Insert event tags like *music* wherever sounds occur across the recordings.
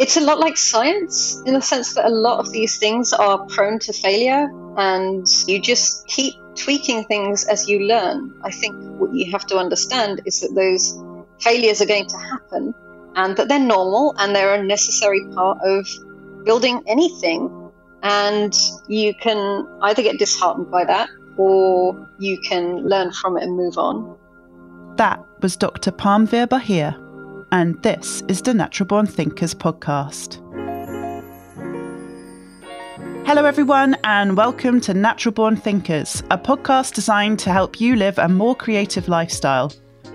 It's a lot like science in the sense that a lot of these things are prone to failure and you just keep tweaking things as you learn. I think what you have to understand is that those failures are going to happen and that they're normal and they're a necessary part of building anything. And you can either get disheartened by that or you can learn from it and move on. That was Dr. Parmveer Bahia, and this is the Natural Born Thinkers podcast. Hello, everyone, and welcome to Natural Born Thinkers, a podcast designed to help you live a more creative lifestyle.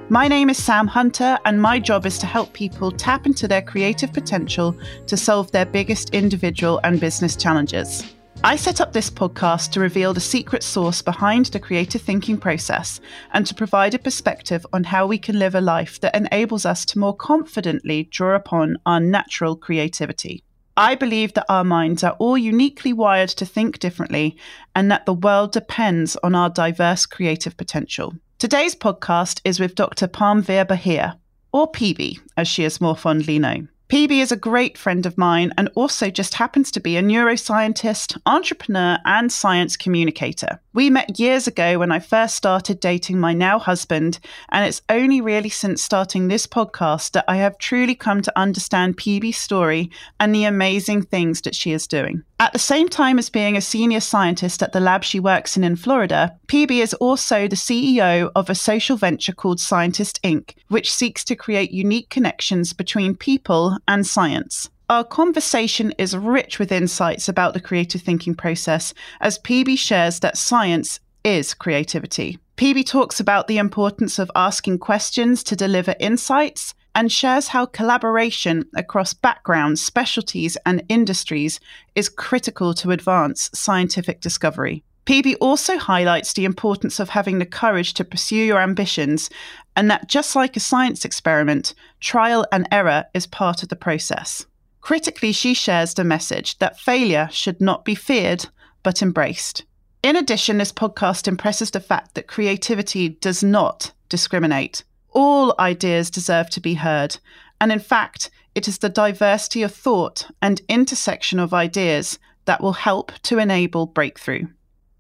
My name is Sam Hunter, and my job is to help people tap into their creative potential to solve their biggest individual and business challenges. I set up this podcast to reveal the secret source behind the creative thinking process and to provide a perspective on how we can live a life that enables us to more confidently draw upon our natural creativity. I believe that our minds are all uniquely wired to think differently and that the world depends on our diverse creative potential. Today's podcast is with Dr. Parmveer Bahia, or PB, as she is more fondly known. PB is a great friend of mine and also just happens to be a neuroscientist, entrepreneur, and science communicator. We met years ago when I first started dating my now husband, and it's only really since starting this podcast that I have truly come to understand PB's story and the amazing things that she is doing. At the same time as being a senior scientist at the lab she works in in Florida, PB is also the CEO of a social venture called Scientist Inc., which seeks to create unique connections between people and science. Our conversation is rich with insights about the creative thinking process as PB shares that science is creativity. PB talks about the importance of asking questions to deliver insights and shares how collaboration across backgrounds, specialties, and industries is critical to advance scientific discovery. PB also highlights the importance of having the courage to pursue your ambitions, and that just like a science experiment, trial and error is part of the process. Critically, she shares the message that failure should not be feared, but embraced. In addition, this podcast impresses the fact that creativity does not discriminate. All ideas deserve to be heard, and in fact, it is the diversity of thought and intersection of ideas that will help to enable breakthrough.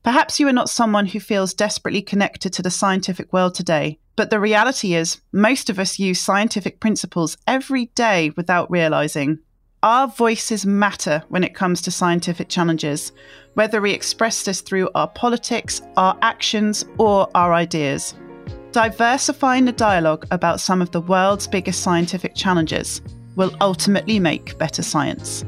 Perhaps you are not someone who feels desperately connected to the scientific world today, but the reality is most of us use scientific principles every day without realizing. Our voices matter when it comes to scientific challenges, whether we express this through our politics, our actions, or our ideas. Diversifying the dialogue about some of the world's biggest scientific challenges will ultimately make better science.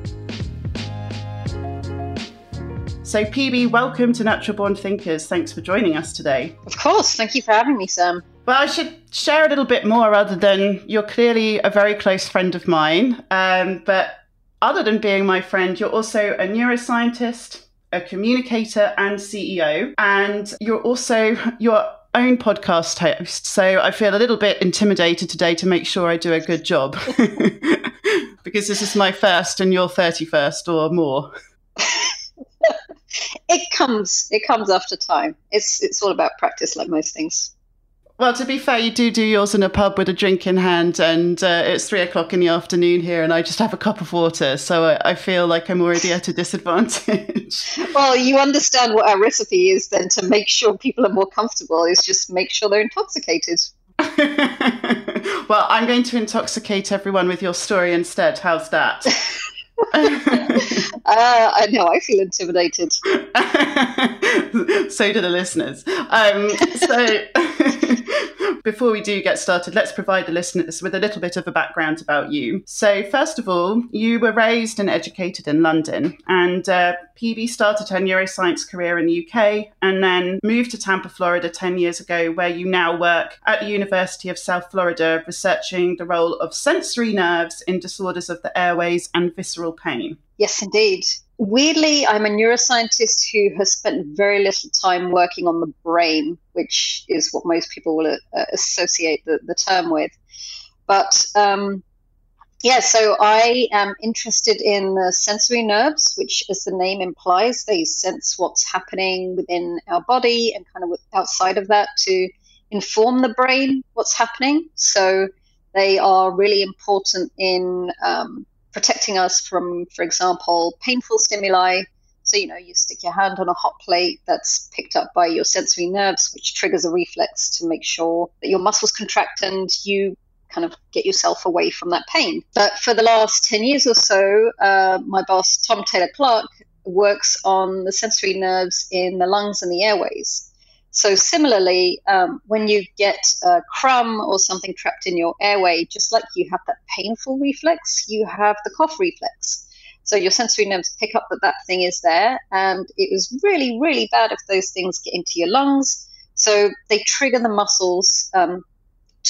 So, PB, welcome to Natural Born Thinkers. Thanks for joining us today. Of course. Thank you for having me, Sam. Well, I should share a little bit more other than you're clearly a very close friend of mine. Um, but other than being my friend, you're also a neuroscientist, a communicator, and CEO. And you're also your own podcast host. So I feel a little bit intimidated today to make sure I do a good job. *laughs* *laughs* because this is my first and your 31st or more *laughs* it comes it comes after time. It's it's all about practice, like most things. Well, to be fair, you do do yours in a pub with a drink in hand, and uh, it's three o'clock in the afternoon here, and I just have a cup of water, so I, I feel like I'm already at a disadvantage. *laughs* well, you understand what our recipe is then to make sure people are more comfortable is just make sure they're intoxicated. *laughs* well, I'm going to intoxicate everyone with your story instead. How's that? *laughs* *laughs* uh, I know, I feel intimidated. *laughs* so do the listeners. Um, so *laughs* before we do get started, let's provide the listeners with a little bit of a background about you. So, first of all, you were raised and educated in London, and uh, PB started her neuroscience career in the UK and then moved to Tampa, Florida 10 years ago, where you now work at the University of South Florida, researching the role of sensory nerves in disorders of the airways and visceral pain. Yes, indeed. Weirdly, I'm a neuroscientist who has spent very little time working on the brain, which is what most people will uh, associate the, the term with. But um, yeah, so I am interested in the sensory nerves, which, as the name implies, they sense what's happening within our body and kind of outside of that to inform the brain what's happening. So they are really important in um, protecting us from, for example, painful stimuli. So, you know, you stick your hand on a hot plate that's picked up by your sensory nerves, which triggers a reflex to make sure that your muscles contract and you kind of get yourself away from that pain. But for the last 10 years or so, uh, my boss, Tom Taylor Clark, works on the sensory nerves in the lungs and the airways. So, similarly, um, when you get a crumb or something trapped in your airway, just like you have that painful reflex, you have the cough reflex. So, your sensory nerves pick up that that thing is there, and it is really, really bad if those things get into your lungs. So, they trigger the muscles um,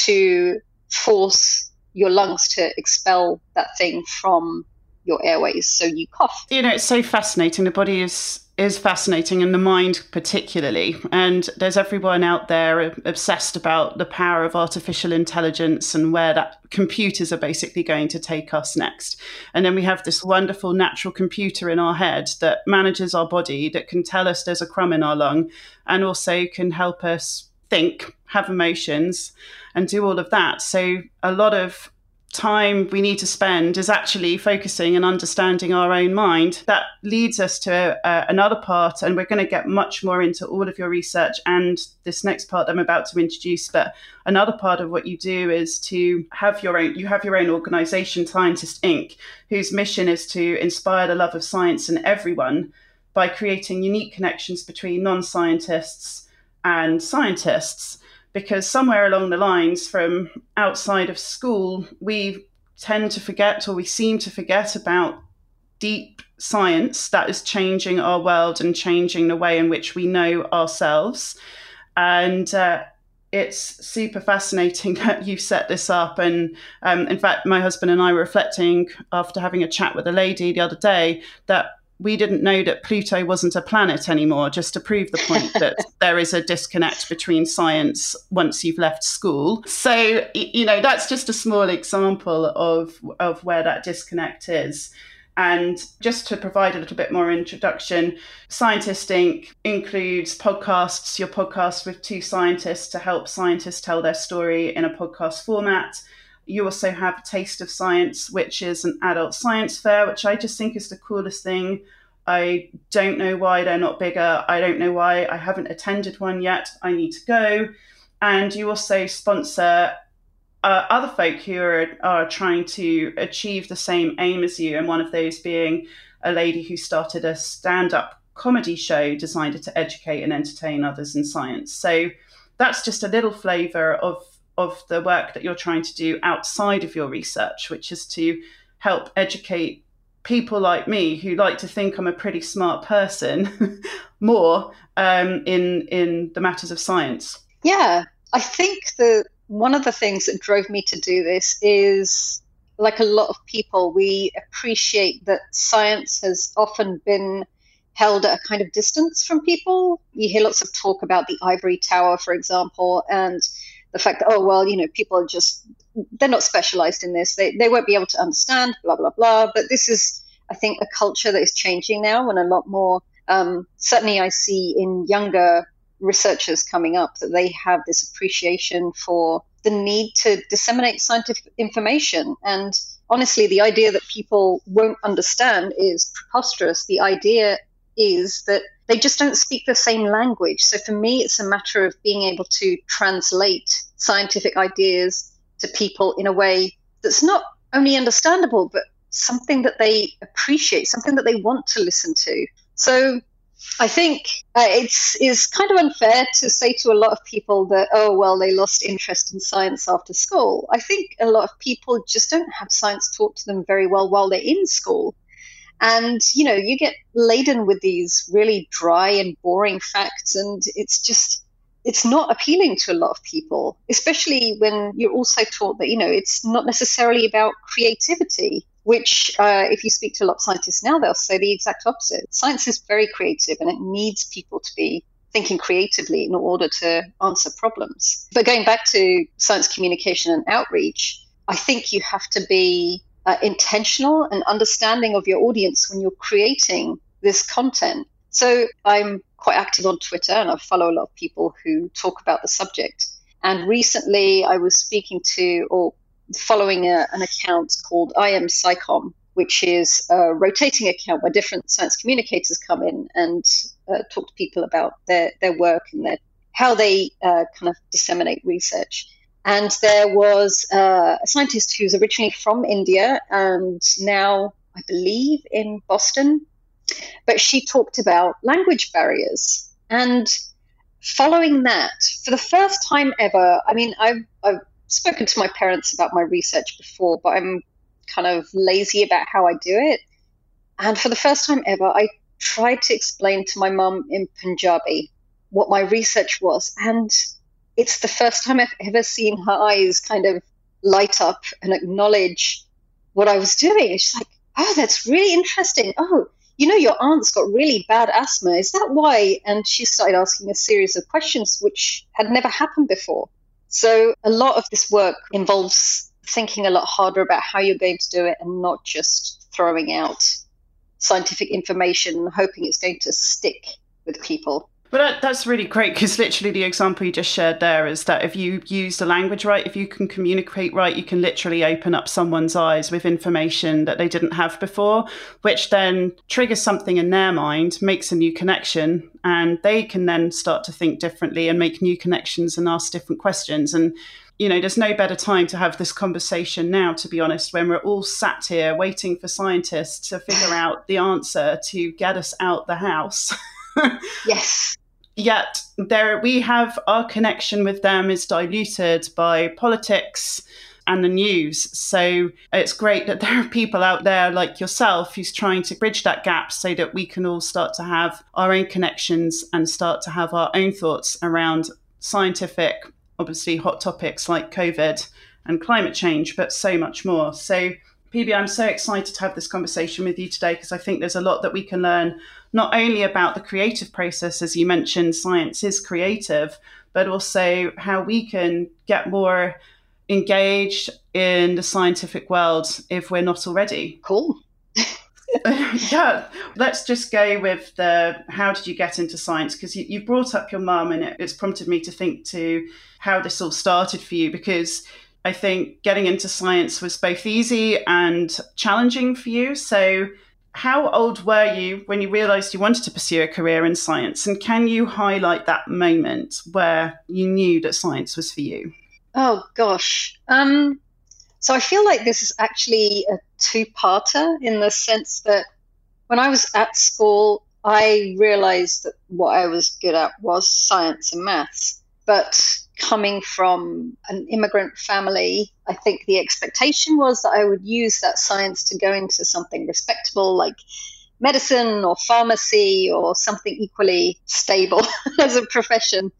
to force your lungs to expel that thing from your airways so you cough you know it's so fascinating the body is is fascinating and the mind particularly. And there's everyone out there obsessed about the power of artificial intelligence and where that computers are basically going to take us next. And then we have this wonderful natural computer in our head that manages our body that can tell us there's a crumb in our lung and also can help us think have emotions and do all of that. So a lot of time we need to spend is actually focusing and understanding our own mind. That leads us to uh, another part, and we're going to get much more into all of your research and this next part I'm about to introduce. But another part of what you do is to have your own. You have your own organization, Scientist Inc., whose mission is to inspire the love of science in everyone by creating unique connections between non-scientists and scientists because somewhere along the lines from outside of school, we tend to forget or we seem to forget about deep science that is changing our world and changing the way in which we know ourselves. And uh, it's super fascinating *laughs* that you've set this up. And um, in fact, my husband and I were reflecting after having a chat with a lady the other day that we didn't know that Pluto wasn't a planet anymore, just to prove the point that *laughs* there is a disconnect between science once you've left school. So, you know, that's just a small example of, of where that disconnect is. And just to provide a little bit more introduction, Scientist Inc. includes podcasts, your podcast with two scientists to help scientists tell their story in a podcast format you also have Taste of Science, which is an adult science fair, which I just think is the coolest thing. I don't know why they're not bigger. I don't know why I haven't attended one yet. I need to go. And you also sponsor uh, other folk who are, are trying to achieve the same aim as you, and one of those being a lady who started a stand up comedy show designed to educate and entertain others in science. So that's just a little flavour of of the work that you're trying to do outside of your research, which is to help educate people like me who like to think I'm a pretty smart person *laughs* more um, in in the matters of science. Yeah, I think that one of the things that drove me to do this is like a lot of people, we appreciate that science has often been held at a kind of distance from people. You hear lots of talk about the ivory tower, for example, and the fact that oh well you know people are just they're not specialized in this. They, they won't be able to understand blah blah blah. But this is i think a culture that is changing now and a lot more um, certainly i see in younger researchers coming up that they have this appreciation for the need to disseminate scientific information. And honestly the idea that people won't understand is preposterous. The idea is that they just don't speak the same language. So for me, it's a matter of being able to translate scientific ideas to people in a way that's not only understandable, but something that they appreciate, something that they want to listen to. So I think uh, it's is kind of unfair to say to a lot of people that oh well they lost interest in science after school. I think a lot of people just don't have science taught to them very well while they're in school. And, you know, you get laden with these really dry and boring facts, and it's just, it's not appealing to a lot of people, especially when you're also taught that, you know, it's not necessarily about creativity, which, uh, if you speak to a lot of scientists now, they'll say the exact opposite. Science is very creative and it needs people to be thinking creatively in order to answer problems. But going back to science communication and outreach, I think you have to be uh, intentional and understanding of your audience when you're creating this content. So I'm quite active on Twitter and I follow a lot of people who talk about the subject. And recently I was speaking to or following a, an account called I am SciComm, which is a rotating account where different science communicators come in and uh, talk to people about their, their work and their, how they uh, kind of disseminate research. And there was uh, a scientist who's originally from India and now, I believe, in Boston. But she talked about language barriers. And following that, for the first time ever, I mean, I've, I've spoken to my parents about my research before, but I'm kind of lazy about how I do it. And for the first time ever, I tried to explain to my mum in Punjabi what my research was. And it's the first time I've ever seen her eyes kind of light up and acknowledge what I was doing. She's like, oh, that's really interesting. Oh, you know, your aunt's got really bad asthma. Is that why? And she started asking a series of questions which had never happened before. So a lot of this work involves thinking a lot harder about how you're going to do it and not just throwing out scientific information, hoping it's going to stick with people. But that, that's really great because literally the example you just shared there is that if you use the language right, if you can communicate right, you can literally open up someone's eyes with information that they didn't have before, which then triggers something in their mind, makes a new connection, and they can then start to think differently and make new connections and ask different questions. And you know, there's no better time to have this conversation now, to be honest, when we're all sat here waiting for scientists to figure out the answer to get us out the house. *laughs* yes. Yet there we have our connection with them is diluted by politics and the news. So it's great that *laughs* there are people out there like yourself who's trying to bridge that gap so that we can all start to have our own connections and start to have our own thoughts around scientific, obviously hot topics like COVID and climate change, but so much more. So PB, I'm so excited to have this conversation with you today because I think there's a lot that we can learn, not only about the creative process, as you mentioned, science is creative, but also how we can get more engaged in the scientific world if we're not already. Cool. *laughs* yeah, let's just go with the how did you get into science? Because you, you brought up your mum, and it, it's prompted me to think to how this all started for you because I think getting into science was both easy and challenging for you. So, how old were you when you realized you wanted to pursue a career in science? And can you highlight that moment where you knew that science was for you? Oh, gosh. Um, so, I feel like this is actually a two parter in the sense that when I was at school, I realized that what I was good at was science and maths. But coming from an immigrant family, I think the expectation was that I would use that science to go into something respectable like medicine or pharmacy or something equally stable *laughs* as a profession.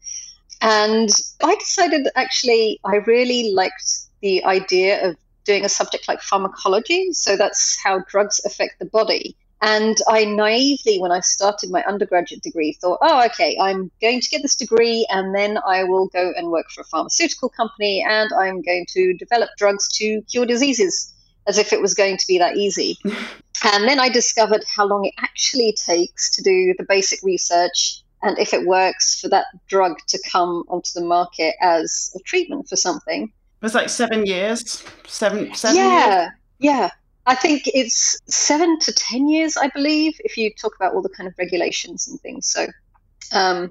And I decided actually I really liked the idea of doing a subject like pharmacology. So that's how drugs affect the body. And I naively, when I started my undergraduate degree, thought, oh, okay, I'm going to get this degree and then I will go and work for a pharmaceutical company and I'm going to develop drugs to cure diseases, as if it was going to be that easy. *laughs* and then I discovered how long it actually takes to do the basic research and if it works for that drug to come onto the market as a treatment for something. It was like seven years, seven, seven yeah, years? Yeah, I think it's seven to 10 years, I believe, if you talk about all the kind of regulations and things. So um,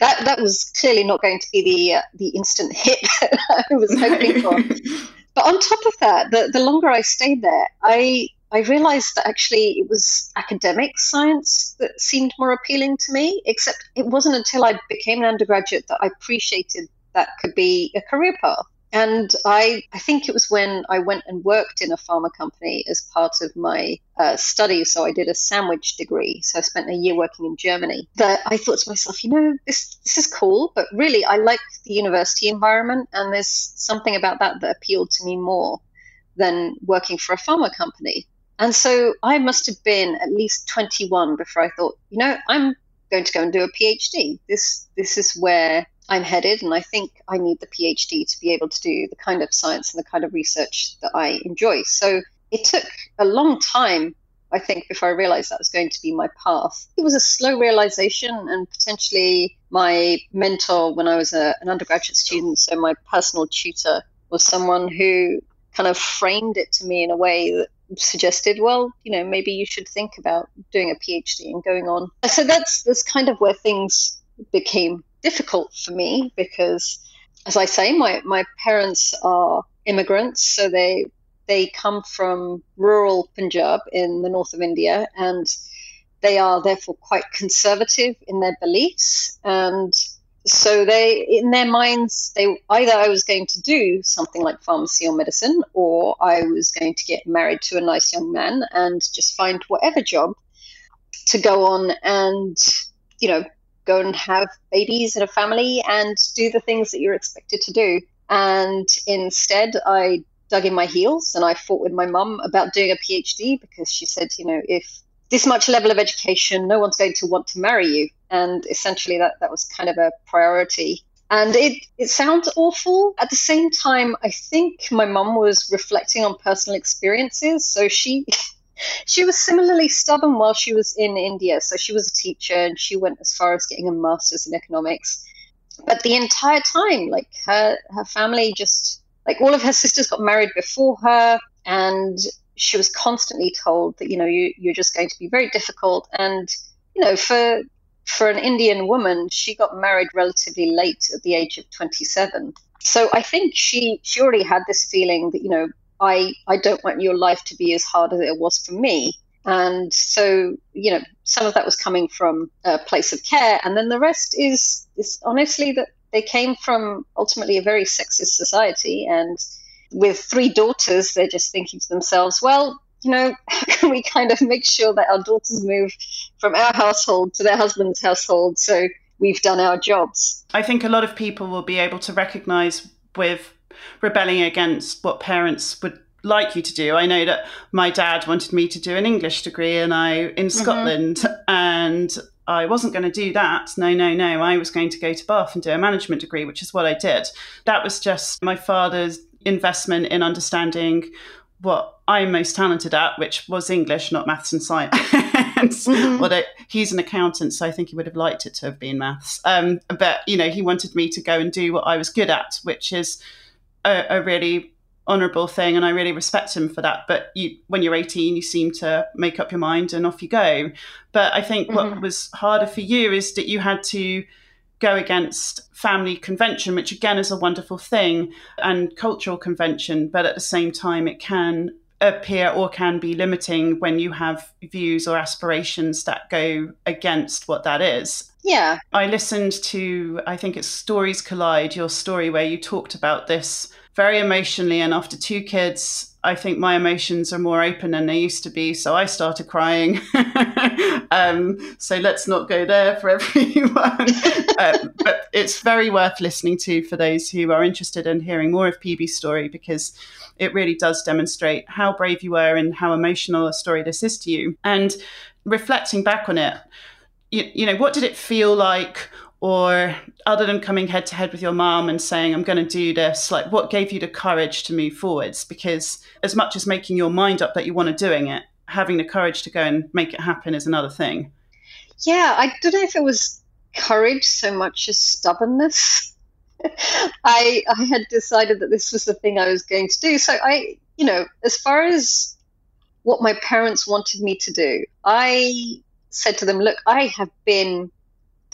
that, that was clearly not going to be the, uh, the instant hit *laughs* that I was hoping for. *laughs* but on top of that, the, the longer I stayed there, I, I realized that actually it was academic science that seemed more appealing to me, except it wasn't until I became an undergraduate that I appreciated that could be a career path. And I, I think it was when I went and worked in a pharma company as part of my uh, study. So I did a sandwich degree. So I spent a year working in Germany. That I thought to myself, you know, this this is cool, but really I like the university environment, and there's something about that that appealed to me more than working for a pharma company. And so I must have been at least 21 before I thought, you know, I'm going to go and do a PhD. This this is where I'm headed, and I think I need the PhD to be able to do the kind of science and the kind of research that I enjoy. So it took a long time, I think, before I realized that was going to be my path. It was a slow realization, and potentially my mentor when I was a, an undergraduate student, so my personal tutor, was someone who kind of framed it to me in a way that suggested, well, you know, maybe you should think about doing a PhD and going on. So that's that's kind of where things became difficult for me because, as I say, my my parents are immigrants, so they they come from rural Punjab in the north of India, and they are therefore quite conservative in their beliefs. And so they in their minds they either i was going to do something like pharmacy or medicine or i was going to get married to a nice young man and just find whatever job to go on and you know go and have babies and a family and do the things that you're expected to do and instead i dug in my heels and i fought with my mum about doing a phd because she said you know if this much level of education, no one's going to want to marry you. And essentially, that, that was kind of a priority. And it, it sounds awful. At the same time, I think my mum was reflecting on personal experiences. So she. *laughs* She was similarly stubborn while she was in India. So she was a teacher and she went as far as getting a master's in economics. But the entire time, like her, her family just, like all of her sisters got married before her. And she was constantly told that you know you, you're just going to be very difficult and you know for for an indian woman she got married relatively late at the age of 27 so i think she she already had this feeling that you know i i don't want your life to be as hard as it was for me. And so you know some of that was coming from a place of care. And then the rest is is honestly that they came from ultimately a very sexist society. And with three daughters, they're just thinking to themselves, well, you know, *laughs* how can we kind of make sure that our daughters move from our household to their husband's household? So we've done our jobs? I think a lot of people will be able to recognize with rebelling against what parents would like you to do. I know that my dad wanted me to do an English degree and I in mm-hmm. Scotland mm-hmm. and I wasn't going to do that. No, no, no. I was going to go to Bath and do a management degree, which is what I did. That was just my father's investment in understanding what I'm most talented at, which was English, not maths and science. *laughs* mm-hmm. Although he's an accountant, so I think he would have liked it to have been maths. Um, but you know, he wanted me to go and do what I was good at, which is a, a really honourable thing, and I really respect him for that. But you, when you're 18, you seem to make up your mind and off you go. But I think mm-hmm. what was harder for you is that you had to go against family convention, which again is a wonderful thing, and cultural convention, but at the same time, it can appear or can be limiting when you have views or aspirations that go against what that is. Yeah. I listened to, I think it's Stories Collide, your story where you talked about this very emotionally. And after two kids, I think my emotions are more open than they used to be. So I started crying. *laughs* um, so let's not go there for *laughs* everyone. um, but it's very worth listening to for those who are interested in hearing more of PB's story because it really does demonstrate how brave you were and how emotional a story this is to you. And reflecting back on it, you, you know, what did it feel like? or other than coming head to head with your mom and saying i'm going to do this like what gave you the courage to move forwards? Because as much as making your mind up that you want to doing it having the courage to go and make it happen is another thing. Yeah i don't know if it was courage so much as stubbornness. *laughs* I i had decided that this was the thing i was going to do. So i you know as far as what my parents wanted me to do i said to them look i have been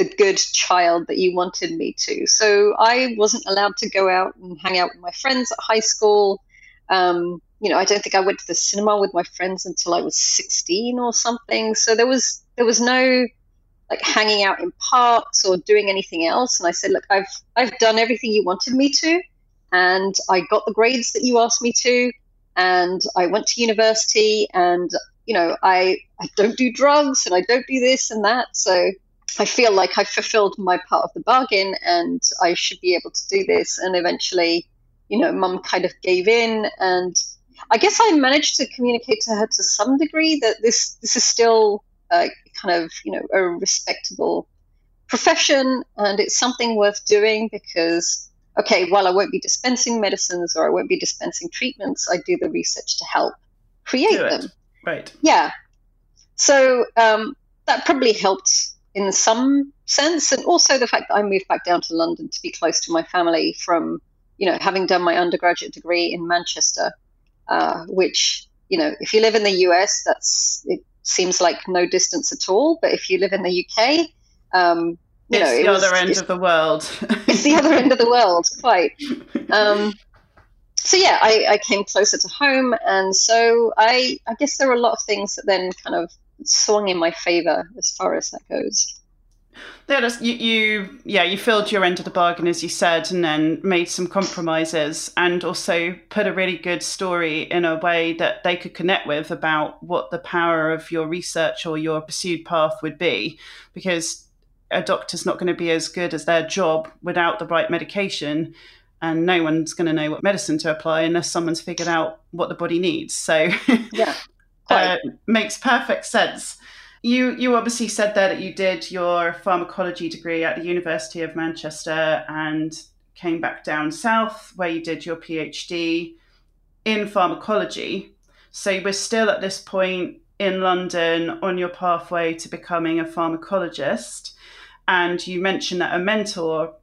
the good child that you wanted me to. So I wasn't allowed to go out and hang out with my friends at high school. Um, you know, I don't think I went to the cinema with my friends until I was 16 or something. So there was there was no like hanging out in parks or doing anything else. And I said, look, I've I've done everything you wanted me to, and I got the grades that you asked me to, and I went to university, and you know, I I don't do drugs and I don't do this and that. So I feel like I fulfilled my part of the bargain and I should be able to do this. And eventually, you know, mum kind of gave in. And I guess I managed to communicate to her to some degree that this, this is still a kind of, you know, a respectable profession and it's something worth doing because, okay, while I won't be dispensing medicines or I won't be dispensing treatments, I do the research to help create them. Right. Yeah. So um, that probably helped in some sense, and also the fact that I moved back down to London to be close to my family from, you know, having done my undergraduate degree in Manchester. uh, which you know, if you live in the US, that's it seems like no distance at all. But if you live in the UK, um, you it's know, the it other was, end of the world. it's the other end of the world, quite. *laughs* Um, so yeah, I, I, came closer to home, and so I, I guess there were a lot of things that then kind of swung in my favor as far as that goes. Yeah, you, you, yeah, you filled your end of the bargain, as you said, and then made some compromises, and also put a really good story in a way that they could connect with about what the power of your research or your pursued path would be, because a doctor's not going to be as good as their job without the right medication, and no one's going to know what medicine to apply unless someone's figured out what the body needs. So, *laughs* yeah, uh, makes perfect sense. You you obviously said there that you did your pharmacology degree at the University of Manchester and came back down south where you did your PhD in pharmacology. So you were still at this point in London on your pathway to becoming a pharmacologist. And you mentioned that a mentor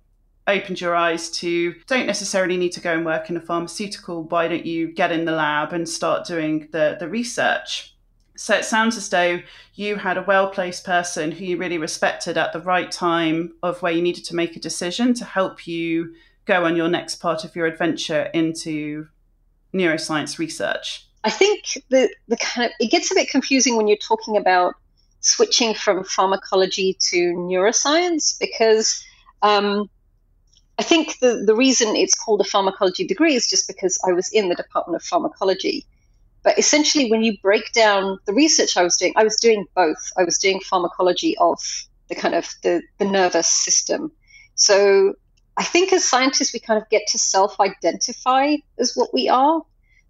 opened your eyes to don't necessarily need to go and work in a pharmaceutical. Why don't you get in the lab and start doing the, the research? So it sounds as though you had a well placed person who you really respected at the right time of where you needed to make a decision to help you go on your next part of your adventure into neuroscience research. I think the, the kind of it gets a bit confusing when you're talking about switching from pharmacology to neuroscience because um, I think the, the reason it's called a pharmacology degree is just because I was in the Department of Pharmacology. But essentially, when you break down the research I was doing, I was doing both. I was doing pharmacology of the kind of the, the nervous system. So I think as scientists, we kind of get to self-identify as what we are.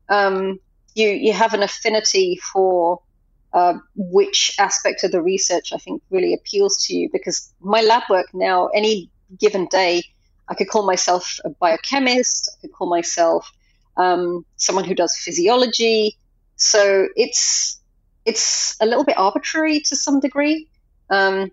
Um, you you have an affinity for uh, which aspect of the research I think really appeals to you. Because my lab work now, any given day, I could call myself a biochemist. I could call myself um, someone who does physiology. So it's it's a little bit arbitrary to some degree. Um,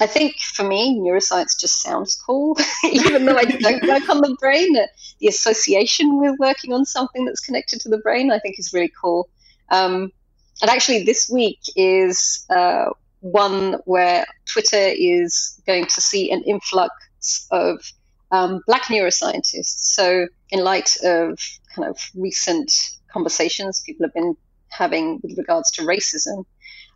I think for me, neuroscience just sounds cool, *laughs* even though I don't work on the brain. The association with working on something that's connected to the brain, I think, is really cool. Um, and actually, this week is uh, one where Twitter is going to see an influx of um, black neuroscientists. So, in light of kind of recent conversations people have been having with regards to racism.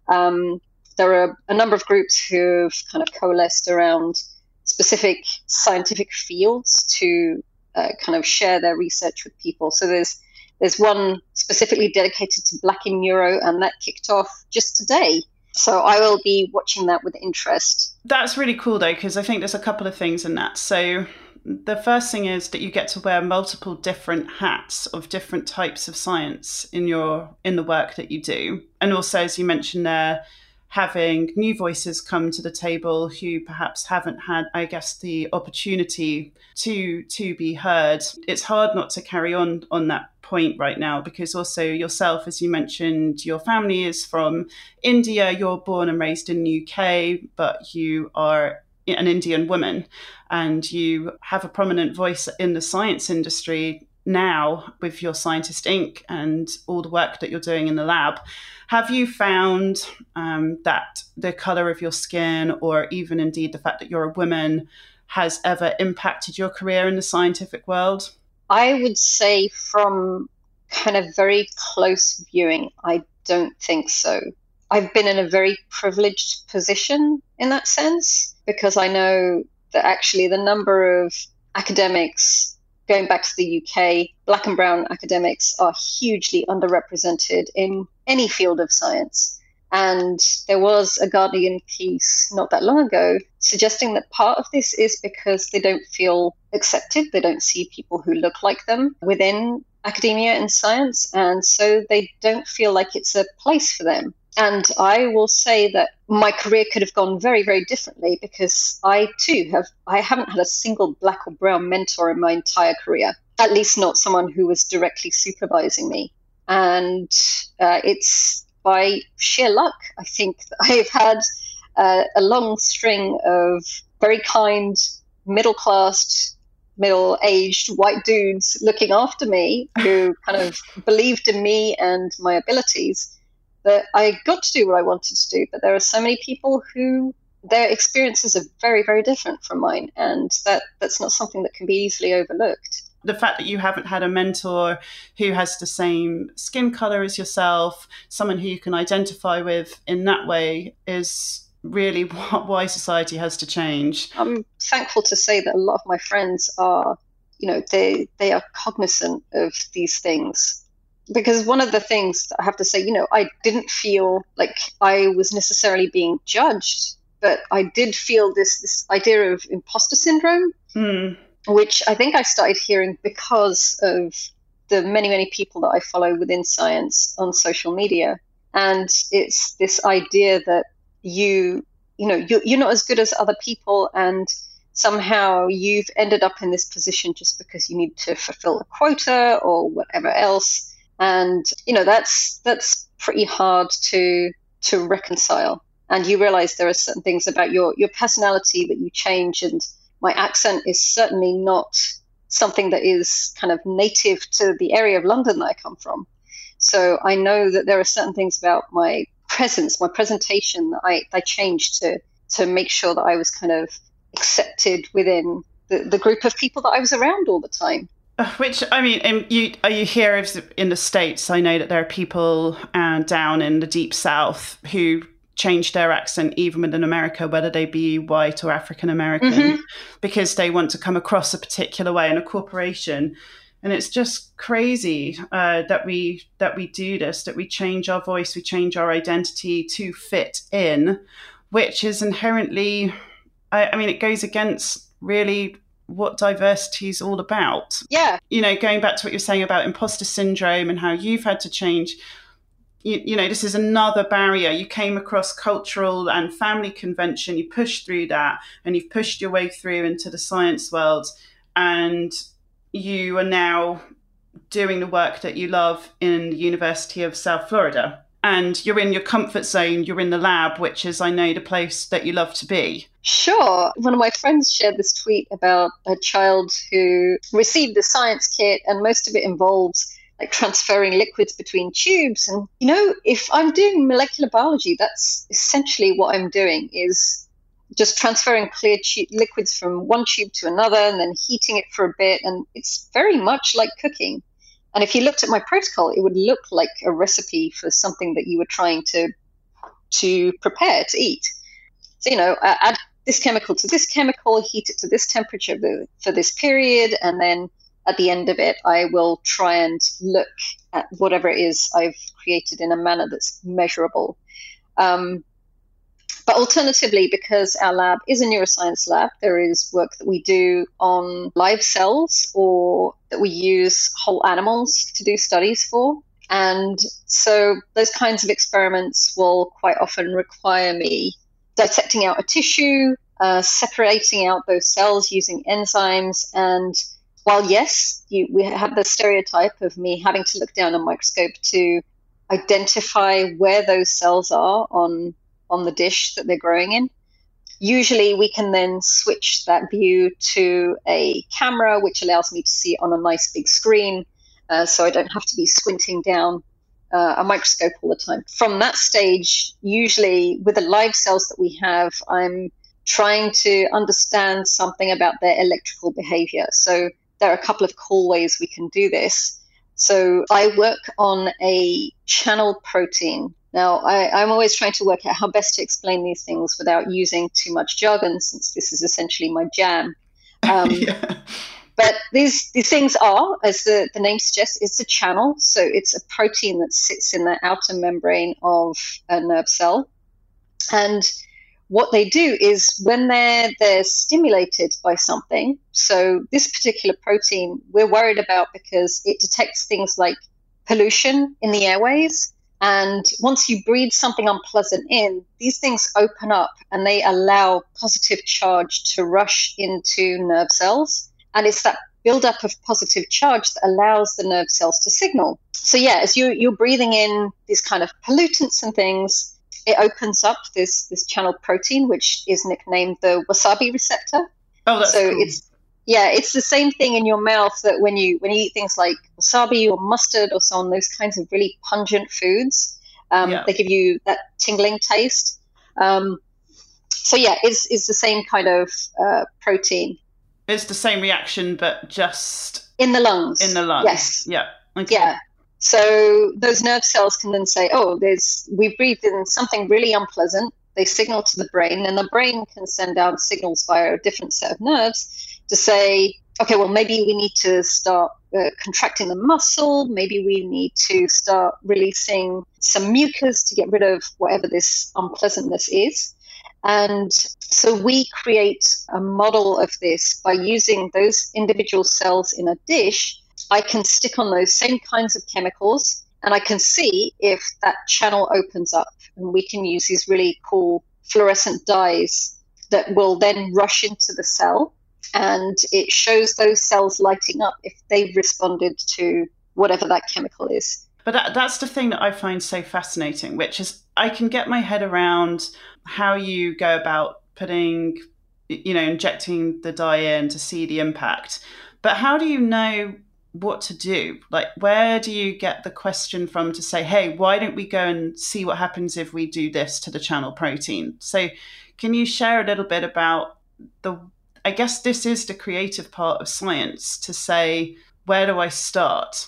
Um, there are a number of groups who've kind of coalesced around specific scientific fields to uh, kind of share their research with people. So there's there's one specifically dedicated to Black in Neuro, and that kicked off just today. So I will be watching that with interest. That's really cool, though, because I think there's a couple of things in that. So the first thing is that you get to wear multiple different hats of different types of science in your in the work that you do. And also as you mentioned there having new voices come to the table who perhaps haven't had i guess the opportunity to to be heard. It's hard not to carry on on that point right now because also yourself as you mentioned your family is from india. You're born and raised in the uk but you are an Indian woman and you have a prominent voice in the science industry now with your Scientist Inc. and all the work that you're doing in the lab. Have you found um, that the color of your skin, or even indeed the fact that you're a woman, has ever impacted your career in the scientific world? I would say, from kind of very close viewing, I don't think so. I've been in a very privileged position in that sense because I know that actually the number of academics going back to the UK, black and brown academics are hugely underrepresented in any field of science. And there was a Guardian piece not that long ago suggesting that part of this is because they don't feel accepted, they don't see people who look like them within academia and science, and so they don't feel like it's a place for them. And I will say that my career could have gone very, very differently because I too have I haven't had a single black or brown mentor in my entire career. At least not someone who was directly supervising me. And uh, it's by sheer luck, I think, that *laughs* I've had uh, a long string of very kind, middle class middle aged white dudes looking after me who kind of believed in me and my abilities that I got to do what I wanted to do. But there are so many people who their experiences are very, very different from mine, and that that's not something that can be easily overlooked. The fact that you haven't had a mentor who has the same skin color as yourself, someone who you can identify with in that way, is really *laughs* why society has to change. I'm thankful to say that a lot of my friends are, you know, they they are cognizant of these things because one of the things I have to say, you know, I didn't feel like I was necessarily being judged, but I did feel this this idea of imposter syndrome, mm. which I think I started hearing because of the many many people that I follow within science on social media, and it's this idea that you you know you're, you're not as good as other people and somehow you've ended up in this position just because you need to fulfill a quota or whatever else and you know that's that's pretty hard to to reconcile. And you realize there are certain things about your your personality that you change and my accent is certainly not something that is kind of native to the area of london that i come from. So i know that there are certain things about my presence my presentation that i i changed to to make sure that i was kind of accepted within the, the group of people that i was around all the time *sighs* which I mean, um, you are you here in the states? I know that there are people uh, down in the deep south who change their accent even within America, whether they be white or African American, mm-hmm. because they want to come across a particular way in a corporation. And it's just crazy uh, that we that we do this, that we change our voice, we change our identity to fit in, which is inherently, I, I mean, it goes against really what diversity is all about. Yeah. You know, going back to what you're saying about imposter syndrome and how you've had to change. You, you, know, this is another barrier. You came across cultural and family convention, you pushed through that, and you've pushed your way through into the science world, and you are now doing the work that you love in the University of South Florida and you're in your comfort zone, you're in the lab, which is, I know, the place that you love to be. Sure. One of my friends shared this tweet about a child who received the science kit, and most of it involves like transferring liquids between tubes. And, you know, if I'm doing molecular biology, that's essentially what I'm doing is just transferring clear tu- liquids from one tube to another and then heating it for a bit. And it's very much like cooking. And if you looked at my protocol, it would look like a recipe for something that you were trying to to prepare to eat. So you know, add this chemical to this chemical, heat it to this temperature for this period, and then at the end of it, I will try and look at whatever it is I've created in a manner that's measurable. Um, but alternatively, because our lab is a neuroscience lab, there is work that we do on live cells or that we use whole animals to do studies for. And so those kinds of experiments will quite often require me dissecting out a tissue, uh, separating out those cells using enzymes. And while, yes, you, we have the stereotype of me having to look down a microscope to identify where those cells are on on the dish that they're growing in. Usually, we can then switch that view to a camera, which allows me to see it on a nice big screen, uh, so I don't have to be squinting down uh, a microscope all the time. From that stage, usually with the live cells that we have, I'm trying to understand something about their electrical behavior. So there are a couple of cool ways we can do this. So I work on a channel protein now, I, am always trying to work out how best to explain these things without using too much jargon, since this is essentially my jam. Um, *laughs* yeah. But these these things are, as the, the name suggests, it's a channel. So it's a protein that sits in the outer membrane of a nerve cell. And what they do is when they're they're stimulated by something. So this particular protein we're worried about because it detects things like pollution in the airways and once you breathe something unpleasant in, these things open up and they allow positive charge to rush into nerve cells. And it's that buildup of positive charge that allows the nerve cells to signal. So, yeah, as you, you're breathing in these kind of pollutants and things, it opens up this, this channel protein, which is nicknamed the wasabi receptor. Oh, that's so cool. it's Yeah, it's the same thing in your mouth that when you when you eat things like wasabi or mustard or so on, those kinds of really pungent foods, um, yeah. they give you that tingling taste. Um, so yeah, it's it's the same kind of uh, protein. It's the same reaction, but just in the lungs. In the lungs. Yes. Yeah. Okay. Yeah. So those nerve cells can then say, "Oh, there's we breathed in something really unpleasant." They signal to the brain, and the brain can send out signals via a different set of nerves to say, "Okay, well, maybe we need to start uh, contracting the muscle. Maybe we need to start releasing some mucus to get rid of whatever this unpleasantness is." And so we create a model of this by using those individual cells in a dish. I can stick on those same kinds of chemicals and I can see if that channel opens up. And we can use these really cool fluorescent dyes that will then rush into the cell and it shows those cells lighting up if they've responded to whatever that chemical is. But that, that's the thing that I find so fascinating, which is I can get my head around how you go about putting, you know, injecting the dye in to see the impact. But how do you know what to do? Like, where do you get the question from to say, hey, why don't we go and see what happens if we do this to the channel protein? So, can you share a little bit about the, I guess this is the creative part of science to say, where do I start?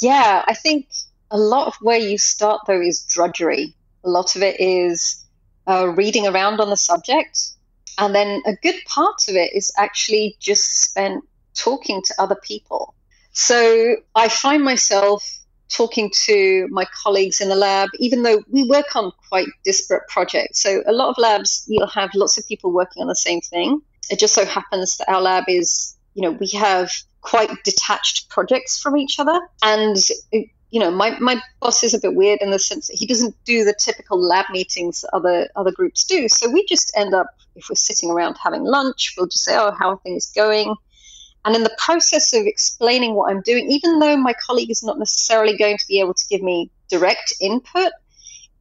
Yeah, I think a lot of where you start, though, is drudgery. A lot of it is uh, reading around on the subject. And then a good part of it is actually just spent talking to other people. So I find myself talking to my colleagues in the lab, even though we work on quite disparate projects. So a lot of labs, you'll have lots of people working on the same thing. It just so happens that our lab is, you know, we have quite detached projects from each other. And you know, my, my boss is a bit weird in the sense that he doesn't do the typical lab meetings that other other groups do. So we just end up, if we're sitting around having lunch, we'll just say, "Oh, how are things going?" And in the process of explaining what I'm doing, even though my colleague is not necessarily going to be able to give me direct input,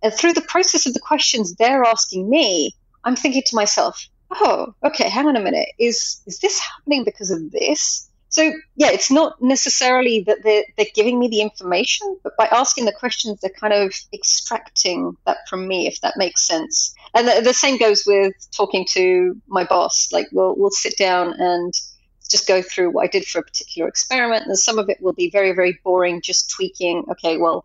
and uh, through the process of the questions they're asking me, I'm thinking to myself, "Oh, okay, hang on a minute. Is is this happening because of this?" So yeah, it's not necessarily that they're, they're giving me the information, but by asking the questions, they're kind of extracting that from me, if that makes sense. And the, the same goes with talking to my boss. Like we'll we'll sit down and just go through what I did for a particular experiment, and some of it will be very very boring, just tweaking. Okay, well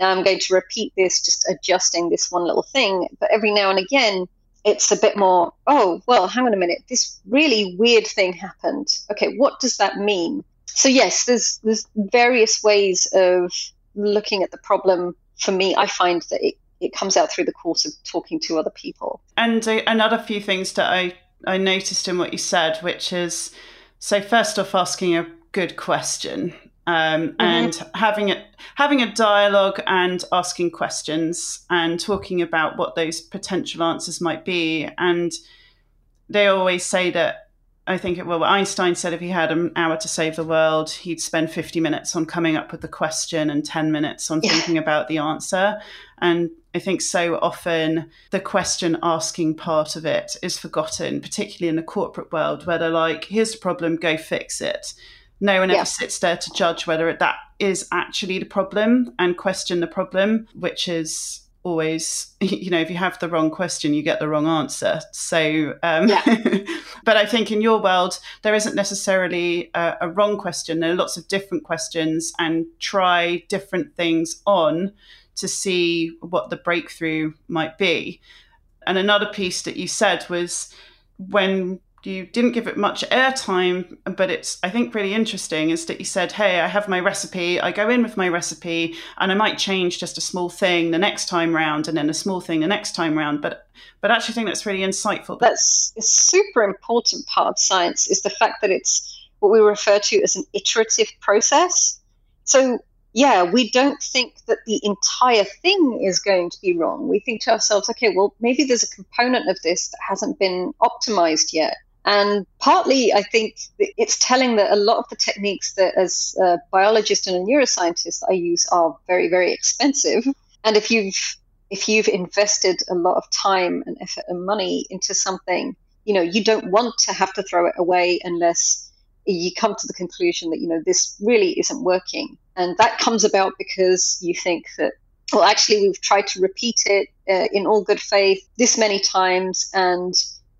now I'm going to repeat this, just adjusting this one little thing. But every now and again, it's a bit more, oh, well, hang on a minute, this really weird thing happened. Okay, what does that mean? So yes, there's there's various ways of looking at the problem. For me, I find that it, it comes out through the course of talking to other people. And uh, another few things that I, I noticed in what you said, which is so first off, asking a good question um, mm-hmm. and having a having a dialogue and asking questions and talking about what those potential answers might be. And they always say that I think it, well Einstein said if he had an hour to save the world, he'd spend 50 minutes on coming up with the question and 10 minutes on yeah. thinking about the answer. And I think so often the question asking part of it is forgotten, particularly in the corporate world, where they're like, here's the problem, go fix it no one ever sits there to judge whether that is actually the problem and question the problem, which is always *laughs* you know if you have the wrong question you get the wrong answer. So um, yeah. *laughs* but i think in your world there isn't necessarily a, a, wrong question. There are lots of different questions and try different things on to see what the breakthrough might be. And another piece that you said was when you didn't give it much airtime, but it's, I think, really interesting is that you said, Hey, I have my recipe. I go in with my recipe and I might change just a small thing the next time round and then a small thing the next time round. But, but I actually think that's really insightful. That's a super important part of science is the fact that it's what we refer to as an iterative process. So yeah, we don't think that the entire thing is going to be wrong. We think to ourselves, okay, well, maybe there's a component of this that hasn't been optimized yet. And partly, I think it's telling that a lot of the techniques that, as a biologist and a neuroscientist, I use are very, very expensive. And if you've if you've invested a lot of time and effort and money into something, you know, you don't want to have to throw it away unless you come to the conclusion that, you know, this really isn't working. And that comes about because you think that, well, actually, we've tried to repeat it uh, in all good faith this many times, and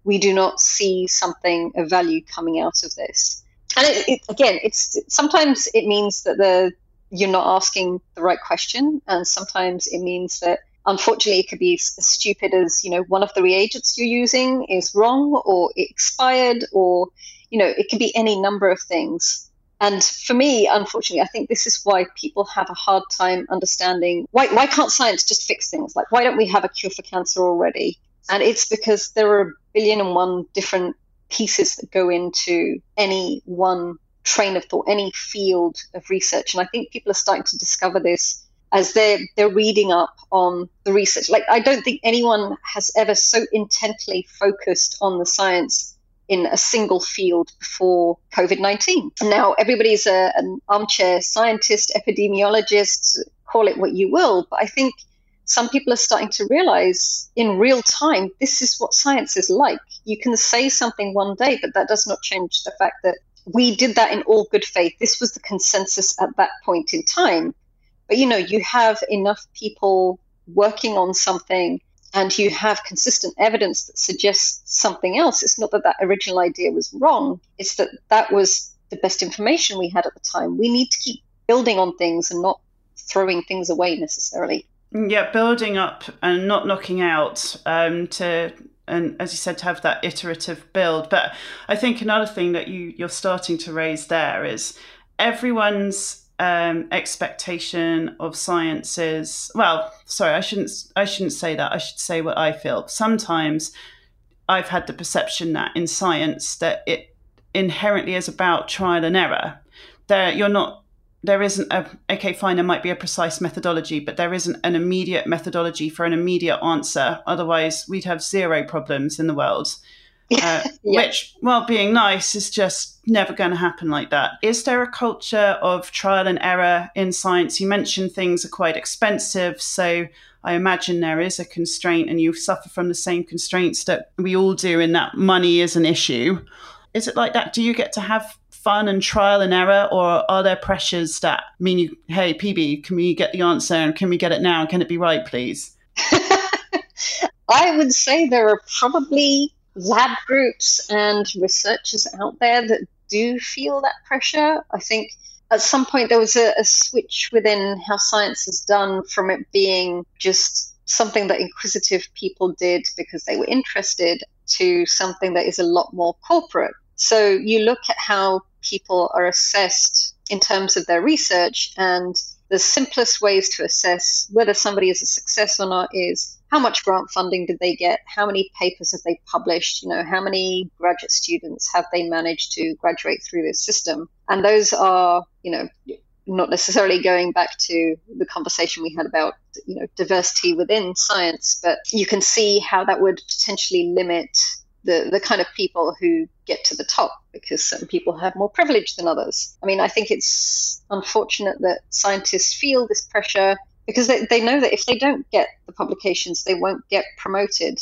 we do not see something of value coming out of this. And it, it, again, it's sometimes it means that the you're not asking the right question, and sometimes it means that unfortunately it could be as stupid as you know one of the reagents you're using is wrong or expired or you know it could be any number of things. And for me unfortunately i think this is why people have a hard time understanding why, why can't science just fix things? Like why don't we have a cure for cancer already and it's because there are a billion and one different pieces that go into any one train of thought any field of research and i think people are starting to discover this as they're they're reading up on the research. Like I don't think anyone has ever so intently focused on the science in a single field before COVID nineteen. Now everybody's a, an armchair scientist, epidemiologist, call it what you will, but I think some people are starting to realize in real time this is what science is like. You can say something one day, but that does not change the fact that we did that in all good faith. This was the consensus at that point in time. But you know, you have enough people working on something and you have consistent evidence that suggests something else. It's not that that original idea was wrong, it's that that was the best information we had at the time. We need to keep building on things and not throwing things away necessarily. Yeah, building up and not knocking out um, to and as you said to have that iterative build but i think another thing that you you're starting to raise there is everyone's um, expectation of sciences. Well, sorry, I shouldn't. I shouldn't say that. I should say what I feel. Sometimes I've had the perception that in science that it inherently is about trial and error. There, you're not. There isn't a okay. Fine, there might be a precise methodology, but there isn't an immediate methodology for an immediate answer. Otherwise, we'd have zero problems in the world. *laughs* Uh, yeah. Which, well, being nice is just never going to happen like that. Is there a culture of trial and error in science? You mentioned things are quite expensive, so I imagine there is a constraint, and you suffer from the same constraints that we all do, in that money is an issue. Is it like that? Do you get to have fun and trial and error, or are there pressures that mean you, hey, PB, can we get the answer and can we get it now? Can it be right, please? *laughs* I would say there are probably lab groups and researchers out there that do feel that pressure. I think at some point there was a, a switch within how science is done from it being just something that inquisitive people did because they were interested to something that is a lot more corporate. So you look at how people are assessed in terms of their research, and the simplest ways to assess whether somebody is a success or not is how much grant funding did they get? How many papers have they published? You know, how many graduate students have they managed to graduate through this system? And those are, you know, not necessarily going back to the conversation we had about you know diversity within science, but you can see how that would potentially limit the the kind of people who get to the top because some people have more privilege than others. I mean, I think it's unfortunate that scientists feel this pressure because they, they know that if they don't get the publications, they won't get promoted.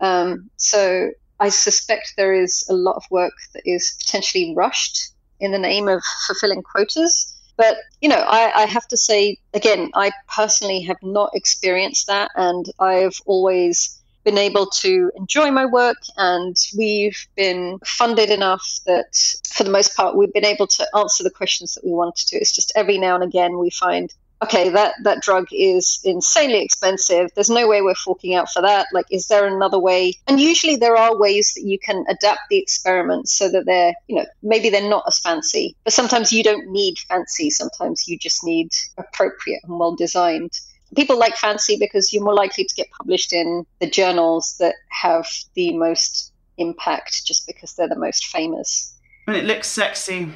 Um, so I suspect there is a lot of work that is potentially rushed in the name of fulfilling quotas. But, you know, I, I have to say, again, I personally have not experienced that. And I've always been able to enjoy my work and we've been funded enough that for the most part we've been able to answer the questions that we wanted to it's just every now and again we find okay, that, that drug is insanely expensive. There's no way we're forking out for that. Like, is there another way? And usually there are ways that you can adapt the experiments so that they're, you know, maybe they're not as fancy. But sometimes you don't need fancy. Sometimes you just need appropriate and well designed. People like fancy because you're more likely to get published in the journals that have the most impact just because they're the most famous. And it looks sexy.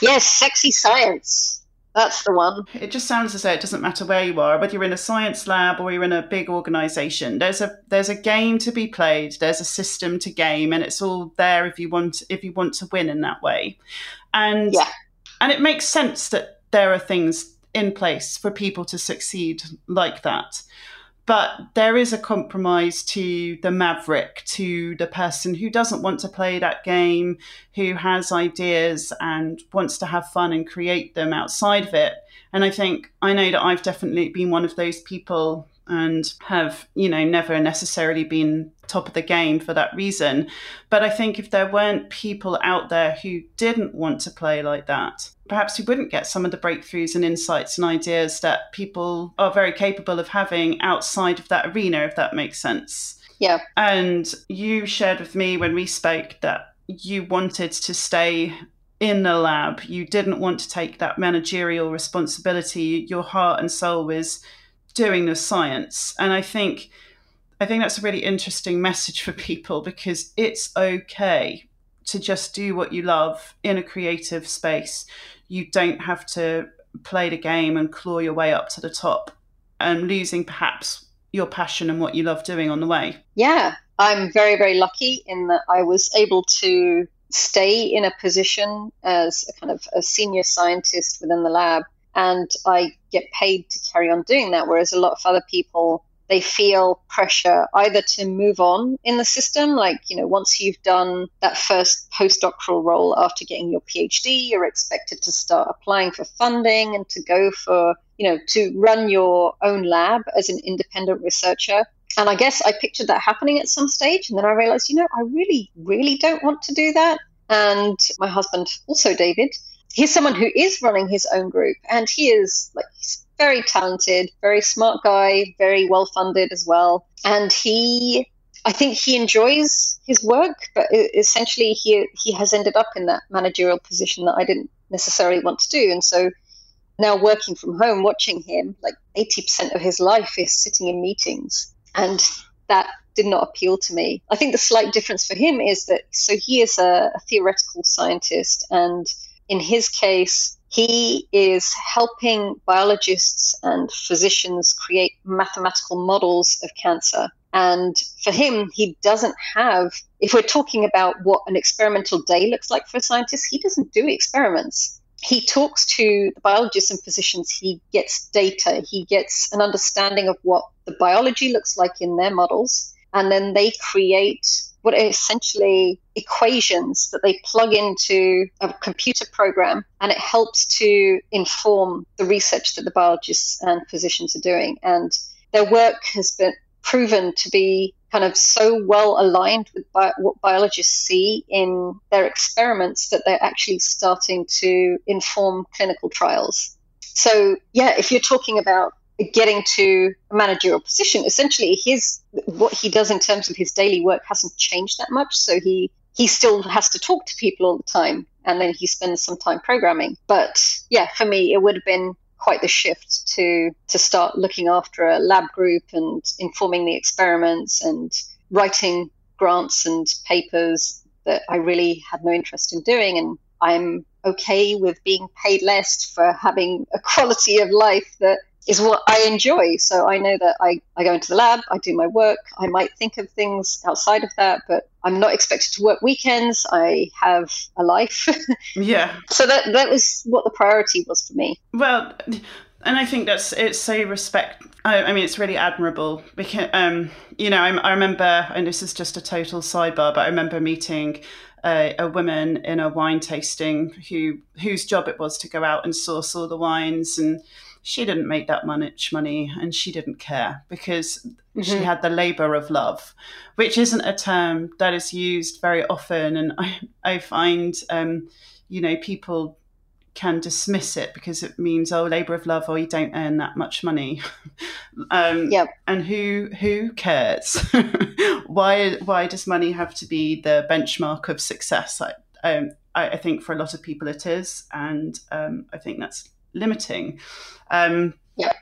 Yes, sexy science. That's the one. It just sounds as though it doesn't matter where you are, whether you're in a science lab or you're in a big organization. There's a there's a game to be played. There's a system to game, and it's all there if you want if you want to win in that way. And yeah. and it makes sense that there are things in place for people to succeed like that. but there is a compromise to the maverick, to the person who doesn't want to play that game, who has ideas and wants to have fun and create them outside of it. And I think I know that I've definitely been one of those people and have, you know, never necessarily been top of the game for that reason. But I think if there weren't people out there who didn't want to play like that, perhaps we wouldn't get some of the breakthroughs and insights and ideas that people are very capable of having outside of that arena, if that makes sense. Yeah. And you shared with me when we spoke that you wanted to stay in the lab. You didn't want to take that managerial responsibility. Your heart and soul was doing the science. And I think I think that's a really interesting message for people because it's okay to just do what you love in a creative space. You don't have to play the game and claw your way up to the top and losing perhaps your passion and what you love doing on the way. Yeah, I'm very, very lucky in that I was able to stay in a position as a kind of a senior scientist within the lab and I get paid to carry on doing that. Whereas a lot of other people, they feel pressure either to move on in the system, like, you know, once you've done that first postdoctoral role after getting your PhD, you're expected to start applying for funding and to go for, you know, to run your own lab as an independent researcher. And I guess I pictured that happening at some stage. And then I realized, you know, I really, really don't want to do that. And my husband, also David, he's someone who is running his own group and he is like he's very talented very smart guy very well funded as well. And he i think he enjoys his work but essentially he he has ended up in that managerial position that i didn't necessarily want to do. And so now working from home watching him like 80% of his life is sitting in meetings. And that did not appeal to me. I think the slight difference for him is that so he is a, a theoretical scientist and in his case, he is helping biologists and physicians create mathematical models of cancer. And for him, he doesn't have, if we're talking about what an experimental day looks like for a scientist, he doesn't do experiments. He talks to the biologists and physicians, he gets data, he gets an understanding of what the biology looks like in their models, and then they create what are essentially equations that they plug into a computer program and it helps to inform the research that the biologists and physicians are doing. And their work has been proven to be kind of so well aligned with bi- what biologists see in their experiments that they're actually starting to inform clinical trials. So, yeah, if you're talking about getting to a managerial position. Essentially, his what he does in terms of his daily work hasn't changed that much. So he he still has to talk to people all the time, and then he spends some time programming. But yeah, for me, it would have been quite the shift to to start looking after a lab group and informing the experiments and writing grants and papers that I really had no interest in doing and I'm okay with being paid less for having a quality of life that is what I enjoy. So I know that I, I go into the lab, I do my work. I might think of things outside of that, but I'm not expected to work weekends. I have a life. *laughs* yeah. So that that was what the priority was for me. Well, and I think that's it's so respect. I, I mean, it's really admirable because um, you know I, I remember, and this is just a total sidebar, but I remember meeting a, a, woman in a wine tasting who whose job it was to go out and source all the wines and she didn't make that much money and she didn't care because mm-hmm. she had the labor of love, which isn't a term that is used very often. And I, I find, um, you know, people can dismiss it because it means oh labor of love or you don't earn that much money *laughs* um yep. and who who cares *laughs* why why does money have to be the benchmark of success I, um, I, I think for a lot of people it is and um, I think that's limiting. Um, yeah.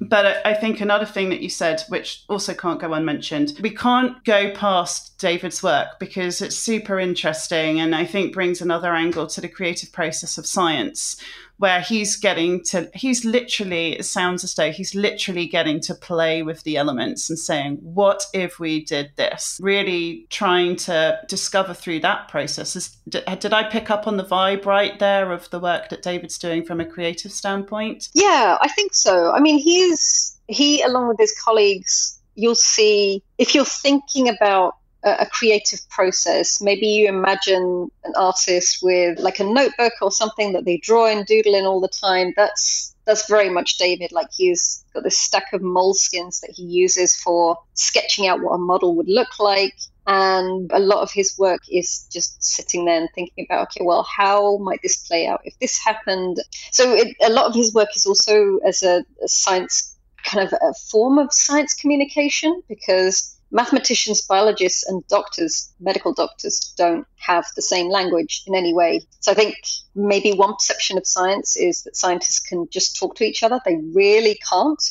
But I think another thing that you said, which also can't go unmentioned, we can't go past David's work because it's super interesting and I think brings another angle to the creative process of science where he's getting to he's literally it sounds as though he's literally getting to play with the elements and saying what if we did this? Really trying to discover through that process. Is, did, did i pick up on the vibe right there of the work that david's doing from a creative standpoint? Yeah i think so. I mean he's he, along with his colleagues, you'll see if you're thinking about a creative process. Maybe you imagine an artist with like a notebook or something that they draw and doodle in all the time. That's that's very much David. Like he's got this stack of moleskins that he uses for sketching out what a model would look like. And a lot of his work is just sitting there and thinking about, okay, well, how might this play out if this happened? So it, a lot of his work is also as a, a science kind of a form of science communication because mathematicians, biologists, and doctors, medical doctors, don't have the same language in any way. So I think maybe one perception of science is that scientists can just talk to each other. They really can't.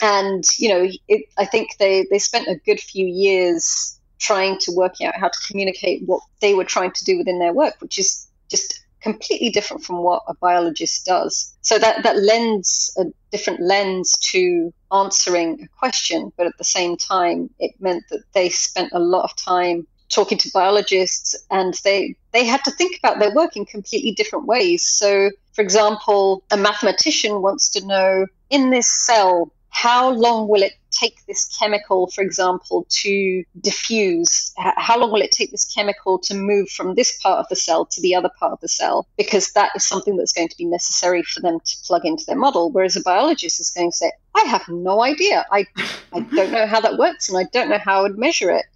And, you know, it, I think they, they spent a good few years trying to work out how to communicate what they were trying to do within their work, which is just completely different from what a biologist does. So that, that lends a different lens to answering a question, but at the same time, it meant that they spent a lot of time talking to biologists and they, they had to think about their work in completely different ways. So, for example, a mathematician wants to know in this cell, how long will it take this chemical, for example, to diffuse? How long will it take this chemical to move from this part of the cell to the other part of the cell? Because that is something that's going to be necessary for them to plug into their model. Whereas a biologist is going to say, I have no idea. I, I don't know how that works and I don't know how I would measure it.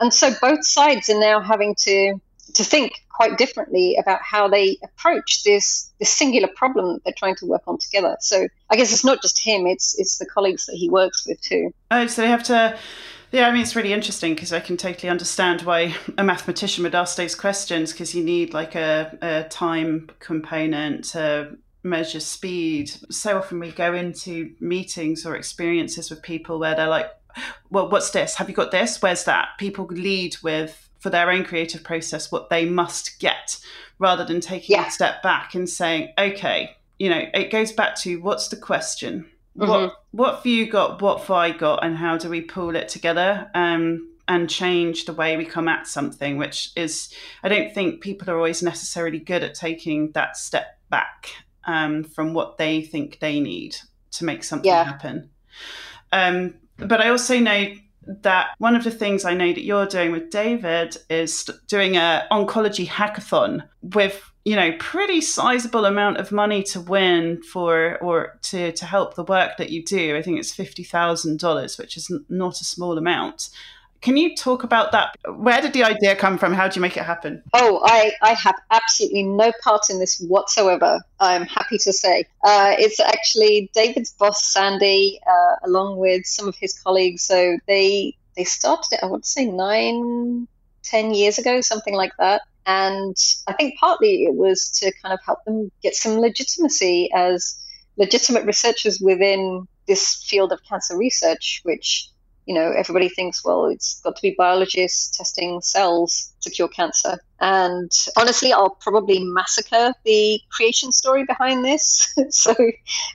And so both sides are now having to to think quite differently about how they approach this this singular problem that they're trying to work on together. So I guess it's not just him; it's it's the colleagues that he works with too. Oh, so they have to. Yeah, I mean it's really interesting because I can totally understand why a mathematician would ask those questions because you need like a, a time component to measure speed. So often we go into meetings or experiences with people where they're like, well, what's this? Have you got this? Where's that? People lead with for their own creative process what they must get rather than taking yeah. a step back and saying, okay, you know, it goes back to what's the question? Mm-hmm. What what have you got? What I got? And how do we pull it together um, and change the way we come at something? Which is, I don't think people are always necessarily good at taking that step back um, from what they think they need to make something yeah. happen. Um, but I also know that one of the things I know that you're doing with David is doing a oncology hackathon with you know pretty sizable amount of money to win for or to to help the work that you do. I think it's fifty thousand dollars, which is not a small amount. Can you talk about that? Where did the idea come from? How did you make it happen? Oh, I, I have absolutely no part in this whatsoever. I'm happy to say. Uh, it's actually David's boss, Sandy, uh, along with some of his colleagues. So they they started it, I would say, nine, ten years ago, something like that. And I think partly it was to kind of help them get some legitimacy as legitimate researchers within this field of cancer research, which you know, everybody thinks, well, it's got to be biologists testing cells to cure cancer. And honestly, I'll probably massacre the creation story behind this, *laughs* so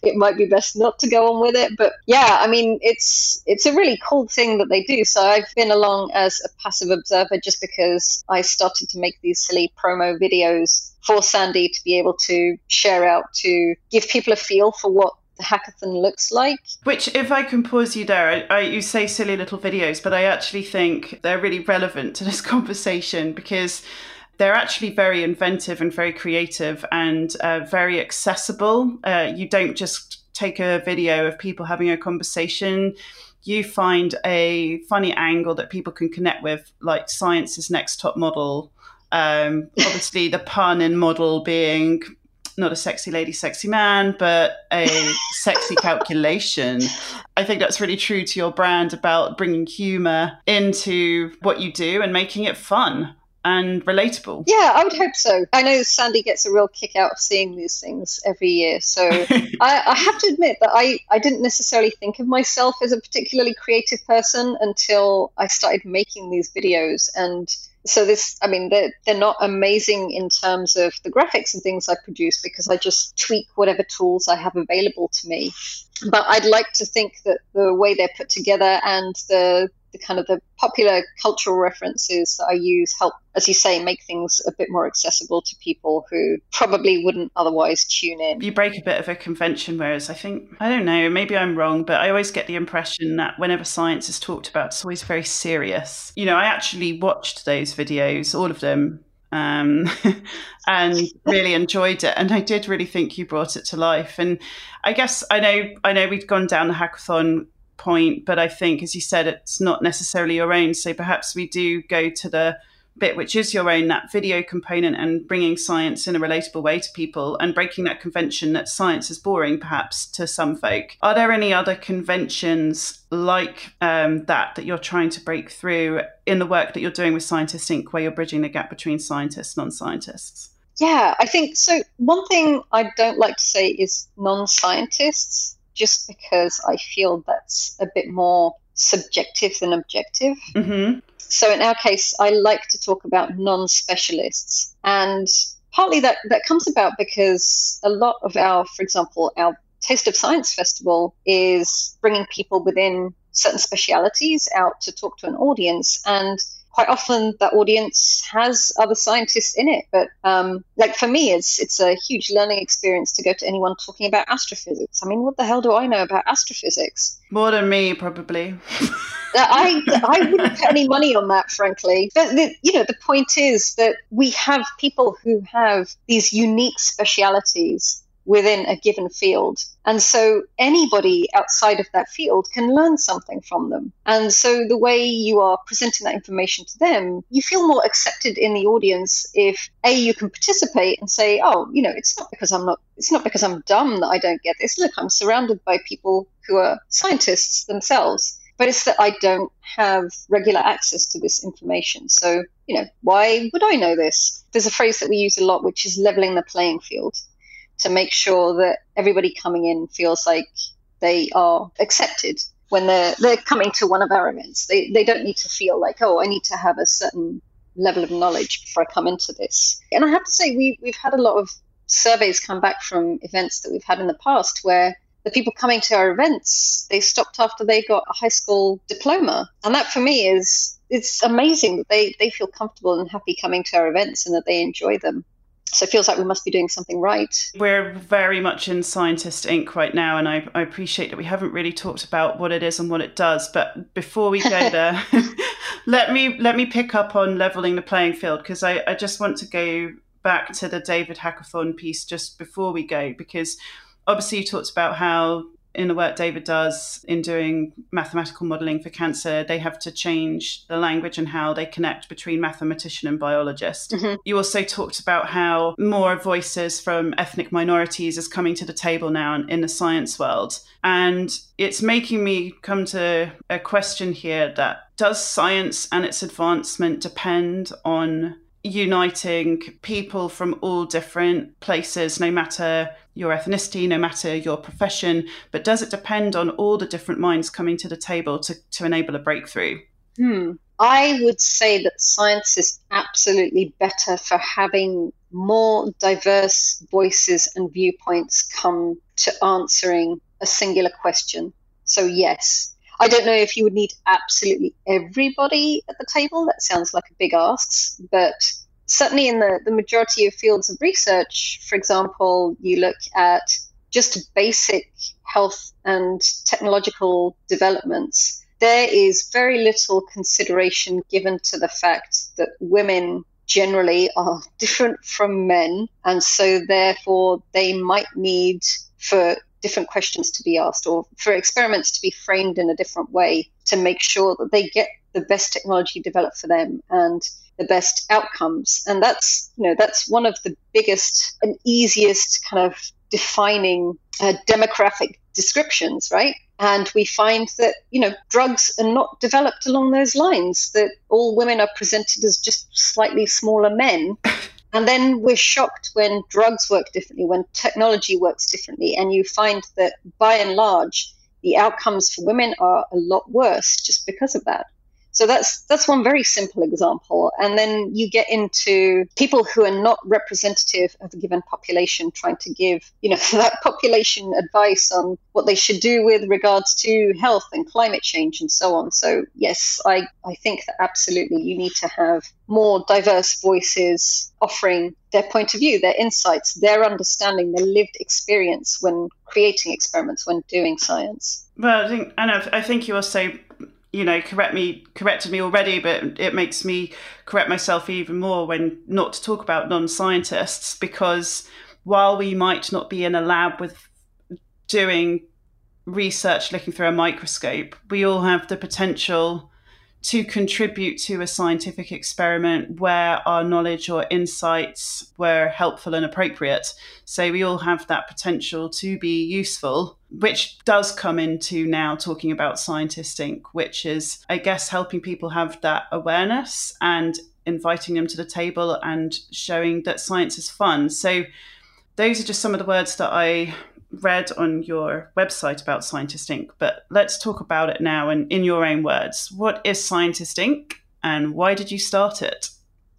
it might be best not to go on with it. But yeah, I mean, it's it's a really cool thing that they do. So I've been along as a passive observer just because I started to make these silly promo videos for Sandy to be able to share out to give people a feel for what the hackathon looks like. Which, if I can pause you there, I, I, you say silly little videos, but I actually think they're really relevant to this *laughs* conversation because they're actually very inventive and very creative and uh, very accessible. Uh, you don't just take a video of people having a conversation. You find a funny angle that people can connect with, like Science's Next Top Model. Um, obviously, the pun in model being not a sexy lady, sexy man, but a sexy *laughs* calculation. I think that's really true to your brand about bringing humor into what you do and making it fun and relatable. Yeah, I would hope so. I know Sandy gets a real kick out of seeing these things every year. So *laughs* I, I, have to admit that I, I didn't necessarily think of myself as a particularly creative person until I started making these videos. And so this i mean they're, they're not amazing in terms of the graphics and things i produce because i just tweak whatever tools i have available to me. But i'd like to think that the way they're put together and the the kind of the popular cultural references that I use help, as you say, make things a bit more accessible to people who probably wouldn't otherwise tune in. You break a bit of a convention, whereas I think, I don't know, maybe I'm wrong, but I always get the impression that whenever science is talked about, it's always very serious. You know, I actually watched those videos, all of them, um, *laughs* and really enjoyed it. And I did really think you brought it to life. And I guess I know I know we'd gone down the hackathon point, but I think, as you said, it's not necessarily your own. So perhaps we do go to the bit which is your own that video component and bringing science in a relatable way to people and breaking that convention that science is boring perhaps to some folk. Are there any other conventions like um, that that you're trying to break through in the work that you're doing with scientists inc where you're bridging the gap between scientists and non-scientists? Yeah i think so one thing i don't like to say is non-scientists just because I feel that's a bit more subjective than objective. Mm-hmm. So in our case, I like to talk about non-specialists, and partly that that comes about because a lot of our, for example, our Taste of Science Festival is bringing people within certain specialities out to talk to an audience and quite often that audience has other scientists in it. But um, like for me, it's it's a huge learning experience to go to anyone talking about astrophysics. I mean, what the hell do I know about astrophysics? More than me, probably. I I wouldn't put any money on that, frankly. But the, you know, the point is that we have people who have these unique specialities within a given field. And so anybody outside of that field can learn something from them. And so the way you are presenting that information to them, you feel more accepted in the audience if A, you can participate and say, oh, you know, it's not because I'm not, it's not because I'm dumb that I don't get this. Look, I'm surrounded by people who are scientists themselves. But it's that I don't have regular access to this information. So, you know, why would I know this? There's a phrase that we use a lot, which is leveling the playing field to make sure that everybody coming in feels like they are accepted when they're they're coming to one of our events. They they don't need to feel like oh I need to have a certain level of knowledge before I come into this. And I have to say we we've had a lot of surveys come back from events that we've had in the past where the people coming to our events they stopped after they got a high school diploma and that for me is it's amazing that they they feel comfortable and happy coming to our events and that they enjoy them so it feels like we must be doing something right. We're very much in Scientist Inc. right now, and I, I, appreciate that we haven't really talked about what it is and what it does. But before we go *laughs* there, *laughs* let me let me pick up on leveling the playing field because I, I just want to go back to the David Hackathon piece just before we go because obviously you talked about how in the work David does in doing mathematical modeling for cancer, they have to change the language and how they connect between mathematician and biologist. Mm-hmm. You also talked about how more voices from ethnic minorities is coming to the table now in the science world. And it's making me come to a question here that does science and its advancement depend on uniting people from all different places, no matter your ethnicity, no matter your profession, but does it depend on all the different minds coming to the table to, to enable a breakthrough? Hmm. I would say that science is absolutely better for having more diverse voices and viewpoints come to answering a singular question. So, yes. I don't know if you would need absolutely everybody at the table. That sounds like a big ask, but certainly in the, the majority of fields of research, for example, you look at just basic health and technological developments, there is very little consideration given to the fact that women generally are *laughs* different from men, and so therefore they might need for different questions to be asked or for experiments to be framed in a different way to make sure that they get the best technology developed for them. And the best outcomes. And that's, you know, that's one of the biggest and easiest kind of defining uh, demographic descriptions, right? And we find that, you know, drugs are not developed along those lines, that all women are presented as just slightly smaller men. *laughs* And then we're shocked when drugs work differently, when technology works differently, and you find that by and large, the outcomes for women are a lot worse just because of that. So that's that's one very simple example. And then you get into people who are not representative of a given population trying to give, you know, *laughs* that population advice on what they should do with regards to health and climate change and so on. So yes, I, I think that absolutely you need to have more diverse voices offering their point of view, their insights, their understanding, their lived experience when creating experiments, when doing science. Well, I think, and I think you also you know correct me corrected me already but it makes me correct myself even more when not to talk about non-scientists because while we might not be in a lab with doing research looking through a microscope we all have the potential to contribute to a scientific experiment where our knowledge or insights were helpful and appropriate. So we all have that potential to be useful, which does come into now talking about Scientist Inc., which is, I guess, helping people have that awareness and inviting them to the table and showing that science is fun. So those are just some of the words that I read on your website about Scientist Inc., but let's talk about it now and in your own words. What is Scientist Inc. and why did you start it?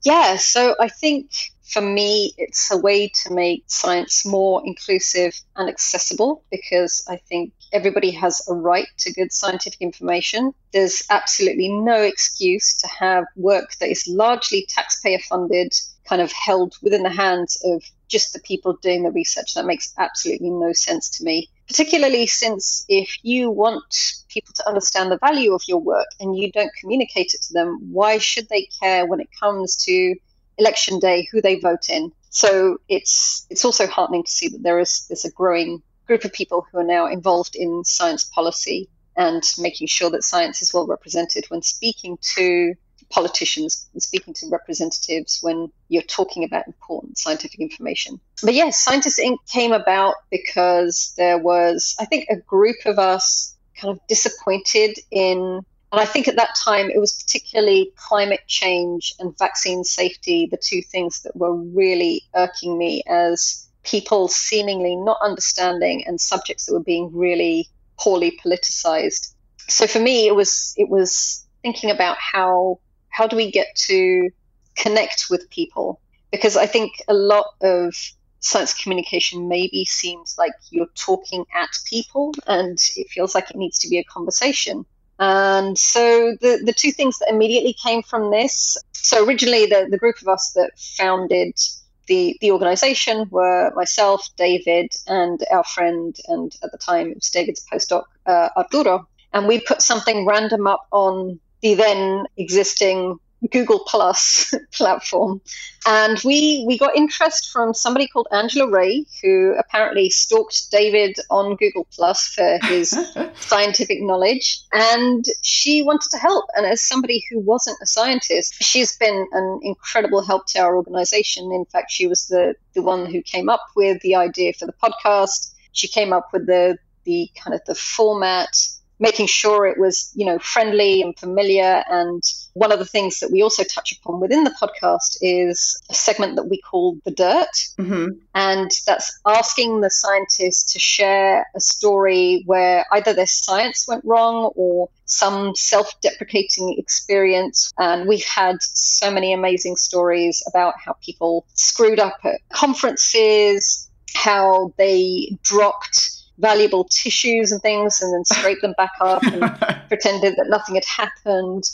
Yeah, so I think for me, it's a way to make science more inclusive and accessible because I think everybody has a right to good scientific information. There's absolutely no excuse to have work that is largely taxpayer funded kind of held within the hands of just the people doing the research. That makes absolutely no sense to me. Particularly since if you want people to understand the value of your work and you don't communicate it to them, why should they care when it comes to election day who they vote in? So it's it's also heartening to see that there is there's a growing group of people who are now involved in science policy and making sure that science is well represented when speaking to politicians and speaking to representatives when you're talking about important scientific information. But yes, Scientists Inc. came about because there was, I think, a group of us kind of disappointed in and I think at that time it was particularly climate change and vaccine safety, the two things that were really irking me as people seemingly not understanding and subjects that were being really poorly politicized. So for me, it was it was thinking about how how do we get to connect with people? Because I think a lot of science communication maybe seems like you're talking at people and it feels like it needs to be a conversation. And so the, the two things that immediately came from this so originally, the, the group of us that founded the, the organization were myself, David, and our friend, and at the time it was David's postdoc, uh, Arturo. And we put something random up on the then existing Google Plus *laughs* platform. And we we got interest from somebody called Angela Ray, who apparently stalked David on Google Plus for his *laughs* scientific knowledge. And she wanted to help. And as somebody who wasn't a scientist, she's been an incredible help to our organization. In fact, she was the, the one who came up with the idea for the podcast. She came up with the the kind of the format making sure it was, you know, friendly and familiar. And one of the things that we also touch upon within the podcast is a segment that we call The Dirt. Mm-hmm. And that's asking the scientists to share a story where either their science went wrong or some self deprecating experience. And we've had so many amazing stories about how people screwed up at conferences, how they dropped valuable tissues and things and then scraped them back up and *laughs* pretended that nothing had happened.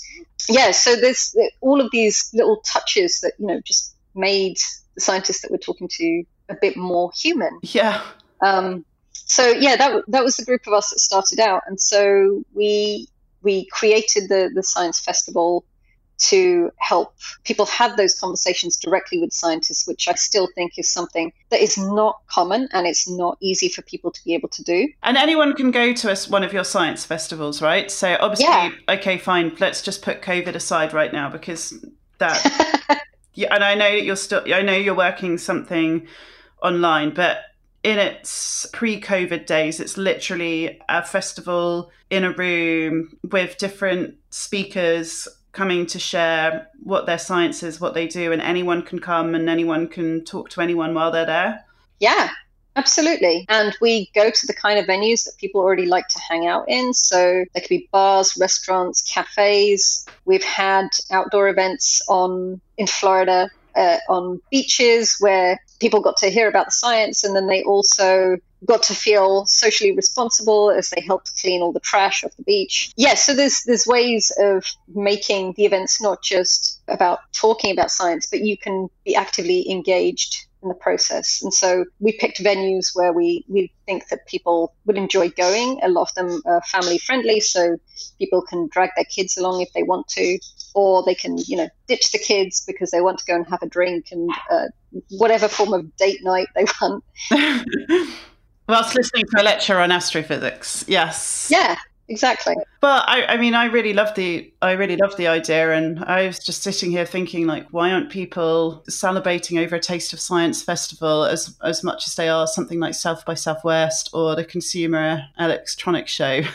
Yeah, so there's all of these little touches that, you know, just made the scientists that we're talking to a bit more human. Yeah. Um, so yeah, that that was the group of us that started out, and so we we created the the science festival to help people have those conversations directly with scientists, which I still think is something that is not common and it's not easy for people to be able to do. And anyone can go to us one of your science festivals, right? So obviously, yeah. okay, fine. Let's just put COVID aside right now because that. *laughs* yeah, and I know that you're still. I know you're working something online, but in its pre-COVID days, it's literally a festival in a room with different speakers coming to share what their science is, what they do, and anyone can come and anyone can talk to anyone while they're there. Yeah, Absolutely. And we go to the kind of venues that people already like to hang out in. So there could be bars, restaurants, cafes. We've had outdoor events on in Florida uh, on beaches where people got to hear about the science and then they also got to feel socially responsible as they helped clean all the trash off the beach. Yeah, so there's there's ways of making the events not just about talking about science, but you can be actively engaged in the process. And so we picked venues where we, we think that people would enjoy going. A lot of them are family friendly, so people can drag their kids along if they want to, or they can, you know, ditch the kids because they want to go and have a drink and uh, whatever form of date night they *laughs* want. *laughs* Whilst listening to a lecture on astrophysics, yes. Yeah, exactly. Well I, I mean i really love the i really love the idea and i was just sitting here thinking like why aren't people celebrating over a taste of science festival as as much as they are something like south by southwest or the consumer electronics show? *laughs*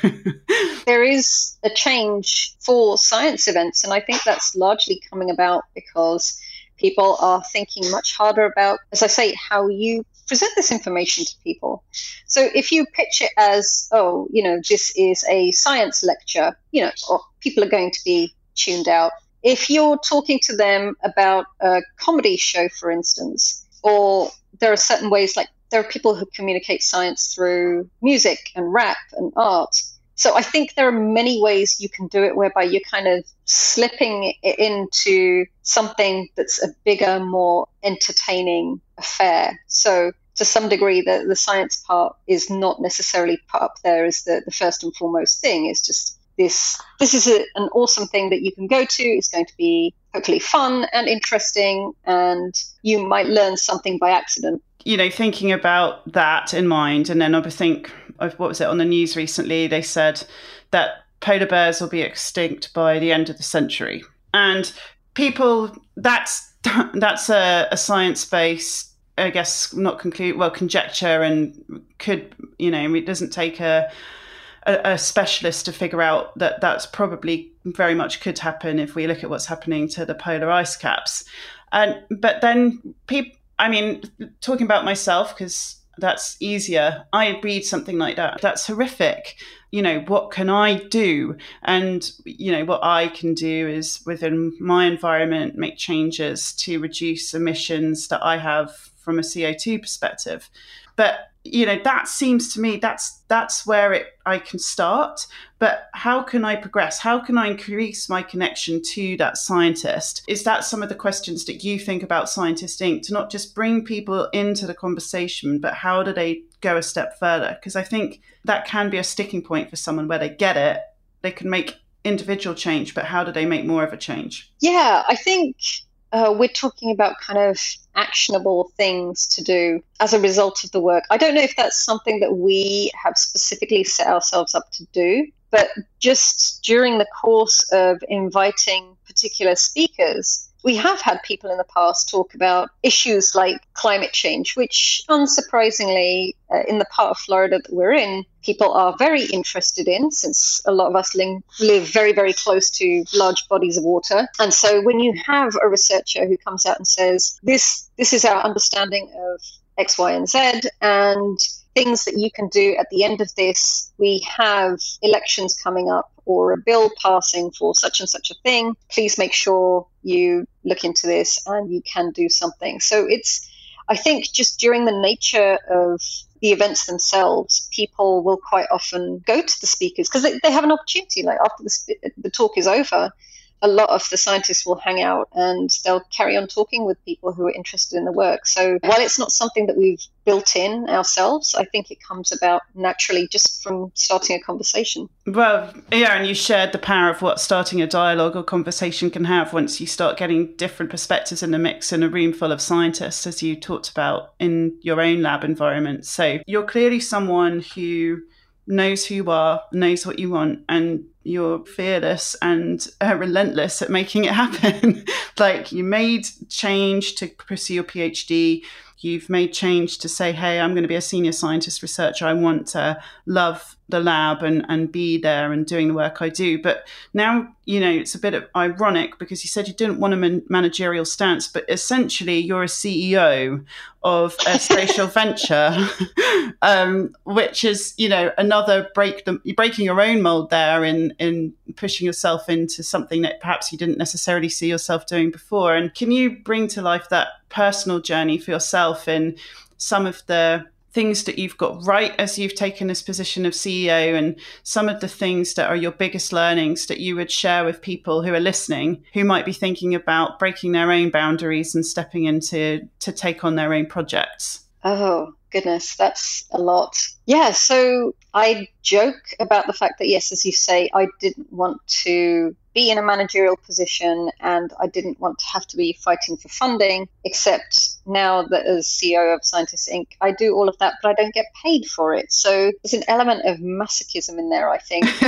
There is a change for science events and i think that's largely coming about because people are thinking much harder about, as I say, how you present this information to people. So if you pitch it as, oh, you know, this is a science lecture, you know, or people are going to be tuned out. If you're talking to them about a comedy show, for instance, or there are certain ways, like there are people who communicate science through music and rap and art. So I think there are many ways you can do it whereby you're kind of slipping into something that's a bigger, more entertaining affair. So to some degree, the, the science part is not necessarily put up there as the, the first and foremost thing. It's just this this is a, an awesome thing that you can go to. It's going to be hopefully fun and interesting, and you might learn something by accident. You know, thinking about that in mind, and then I think what was it on the news recently? They said that polar bears will be extinct by the end of the century, and people that's *laughs* that's a, a science based I guess not conclude well conjecture and could you know it doesn't take a, a, a specialist to figure out that that's probably very much could happen if we look at what's happening to the polar ice caps and but then people I mean talking about myself because that's easier. I read something like that. That's horrific. You know, what can I do? And, you know, what I can do is within my environment make changes to reduce emissions that I have from a CO2 perspective. But you know that seems to me that's that's where it I can start. But how can I progress? How can I increase my connection to that scientist? Is that some of the questions that you think about Scientist Inc? to not just bring people into the conversation but how do they go a step further? Because I think that can be a sticking point for someone where they get it. They can make individual change but how do they make more of a change? Yeah I think uh, we're talking about kind of actionable things to do as a result of the work. I don't know if that's something that we have specifically set ourselves up to do, but just during the course of inviting particular speakers, we have had people in the past talk about issues like climate change, which unsurprisingly, uh, in the part of Florida that we're in, people are very interested in since a lot of us live very, very close to large bodies of water. And so when you have a researcher who comes out and says, this, this is our understanding of X, Y, and Z, and things that you can do at the end of this. We have elections coming up or a bill passing for such and such a thing. Please make sure you look into this and you can do something. So it's, I think, just during the nature of the events themselves, people will quite often go to the speakers because they, they have an opportunity. Like after the, the talk is over, a lot of the scientists will hang out and they'll carry on talking with people who are interested in the work. So while it's not something that we've built in ourselves, I think it comes about naturally just from starting a conversation. Well, yeah, and you shared the power of what starting a dialogue or conversation can have once you start getting different perspectives in the mix in a room full of scientists, as you talked about in your own lab environment. So you're clearly someone who knows who you are, knows what you want, and you're fearless and uh, relentless at making it happen. *laughs* like you made change to pursue your PhD. You've made change to say, hey, I'm going to be a senior scientist researcher. I want to love the lab and, and be there and doing the work I do. But now, you know, it's a bit of ironic because you said you didn't want a man- managerial stance, but essentially you're a CEO of a *laughs* social venture, *laughs* um, which is, you know, another break the, you're breaking your own mold there in, in pushing yourself into something that perhaps you didn't necessarily see yourself doing before. And can you bring to life that personal journey for yourself in some of the things that you've got right as you've taken this position of CEO and some of the things that are your biggest learnings that you would share with people who are listening who might be thinking about breaking their own boundaries and stepping into to take on their own projects? Oh, goodness, that's a lot. Yeah, so I joke about the fact that, yes, as you say, I didn't want to be in a managerial position and I didn't want to have to be fighting for funding, except now that as CEO of Scientists Inc., I do all of that, but I don't get paid for it. So there's an element of masochism in there, I think. *laughs*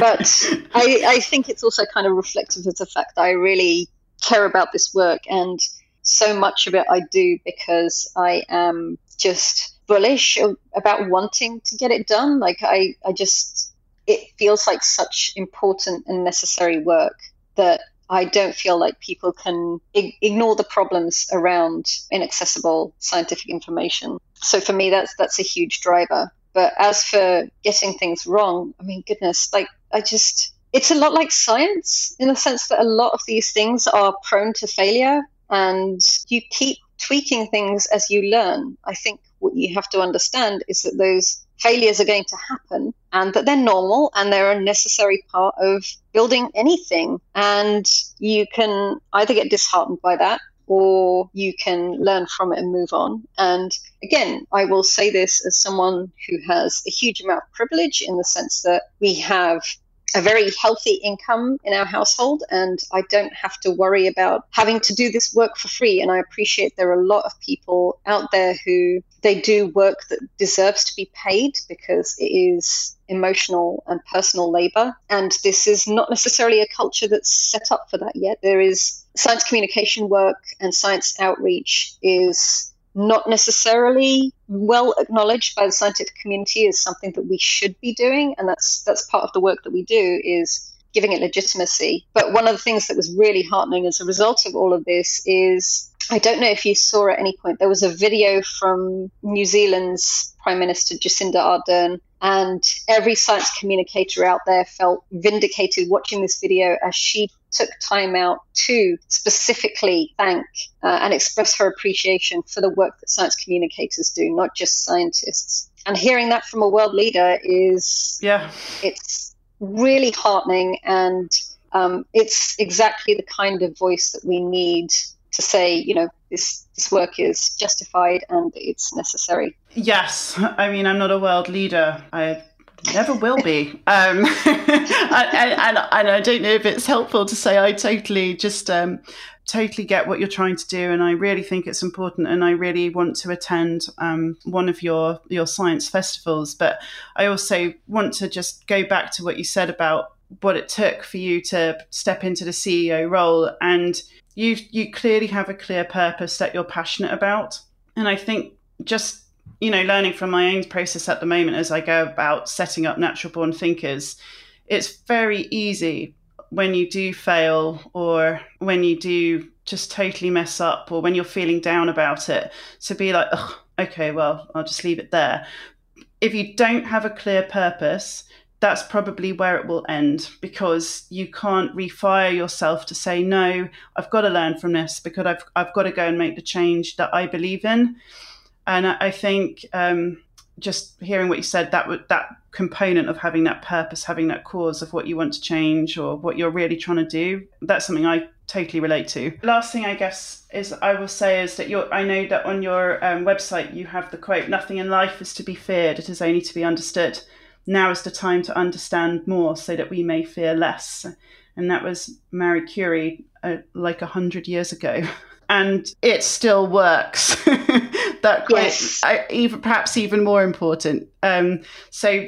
but I, I think it's also kind of reflective of the fact that I really care about this work and so much of it I do because I am just bullish about wanting to get it done. Like I, I just it feels like such important and necessary work that I don't feel like people can ig- ignore the problems around inaccessible scientific information. So for me, that's that's a huge driver. But as for getting things wrong, I mean, goodness, like I just it's a lot like science in the sense that a lot of these things are prone to failure and you keep tweaking things as you learn. I think what you have to understand is that those failures are going to happen and that they're normal and they're a necessary part of building anything. And you can either get disheartened by that or you can learn from it and move on. And again, I will say this as someone who has a huge amount of privilege in the sense that we have a very healthy income in our household and I don't have to worry about having to do this work for free. And I appreciate there are a lot of people out there who they do work that deserves to be paid because it is emotional and personal labor. And this is not necessarily a culture that's set up for that yet. There is science communication work and science outreach is not necessarily well acknowledged by the scientific community as something that we should be doing and that's that's part of the work that we do is giving it legitimacy. But one of the things that was really heartening as a result of all of this is I don't know if you saw at any point there was a video from New Zealand's Prime Minister Jacinda Ardern and every science communicator out there felt vindicated watching this video as she took time out to specifically thank uh, and express her appreciation for the work that science communicators do, not just scientists. And hearing that from a world leader is, yeah, it's really heartening, and um, it's exactly the kind of voice that we need to say, you know, this this work is justified and it's necessary. Yes, I mean, I'm not a world leader. I never will be. Um, *laughs* and, and, and, I don't know if it's helpful to say I totally just um, totally get what you're trying to do, and I really think it's important, and I really want to attend um, one of your your science festivals. But I also want to just go back to what you said about what it took for you to step into the CEO role, and you you clearly have a clear purpose that you're passionate about, and I think just you know, learning from my own process at the moment as I go about setting up natural born thinkers, it's very easy when you do fail or when you do just totally mess up or when you're feeling down about it to be like, okay, well, I'll just leave it there. If you don't have a clear purpose, that's probably where it will end because you can't refire yourself to say, no, I've got to learn from this because I've, I've got to go and make the change that I believe in. And I think um, just hearing what you said, that that component of having that purpose, having that cause of what you want to change or what you're really trying to do, that's something I totally relate to. Last thing I guess is I will say is that you're, I know that on your um, website you have the quote, "Nothing in life is to be feared; it is only to be understood." Now is the time to understand more, so that we may fear less. And that was Marie Curie, uh, like a hundred years ago. *laughs* and it still works. *laughs* that quote, yes. I, even perhaps even more important. Um, so,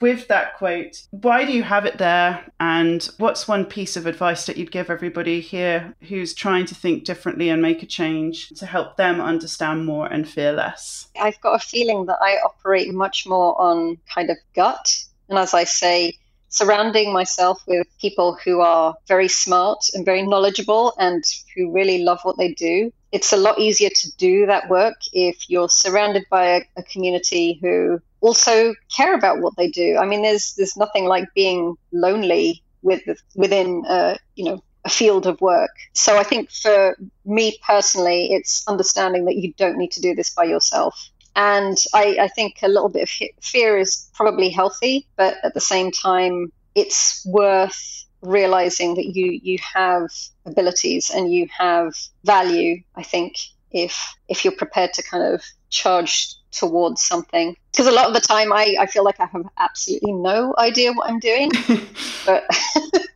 with that quote, why do you have it there? And what's one piece of advice that you'd give everybody here who's trying to think differently and make a change to help them understand more and fear less? I've got a feeling that I operate much more on kind of gut And as I say, surrounding myself with people who are very smart and very knowledgeable and who really love what they do. It's a lot easier to do that work if you're surrounded by a, a community who also care about what they do. I mean, there's there's nothing like being lonely with within uh, you know a field of work. So I think for me personally, it's understanding that you don't need to do this by yourself. And I, I think a little bit of fear is probably healthy, but at the same time, it's worth realizing that you you have abilities and you have value. I think if if you're prepared to kind of charge towards something because a lot of the time I, I feel like I have absolutely no idea what I'm doing *laughs* but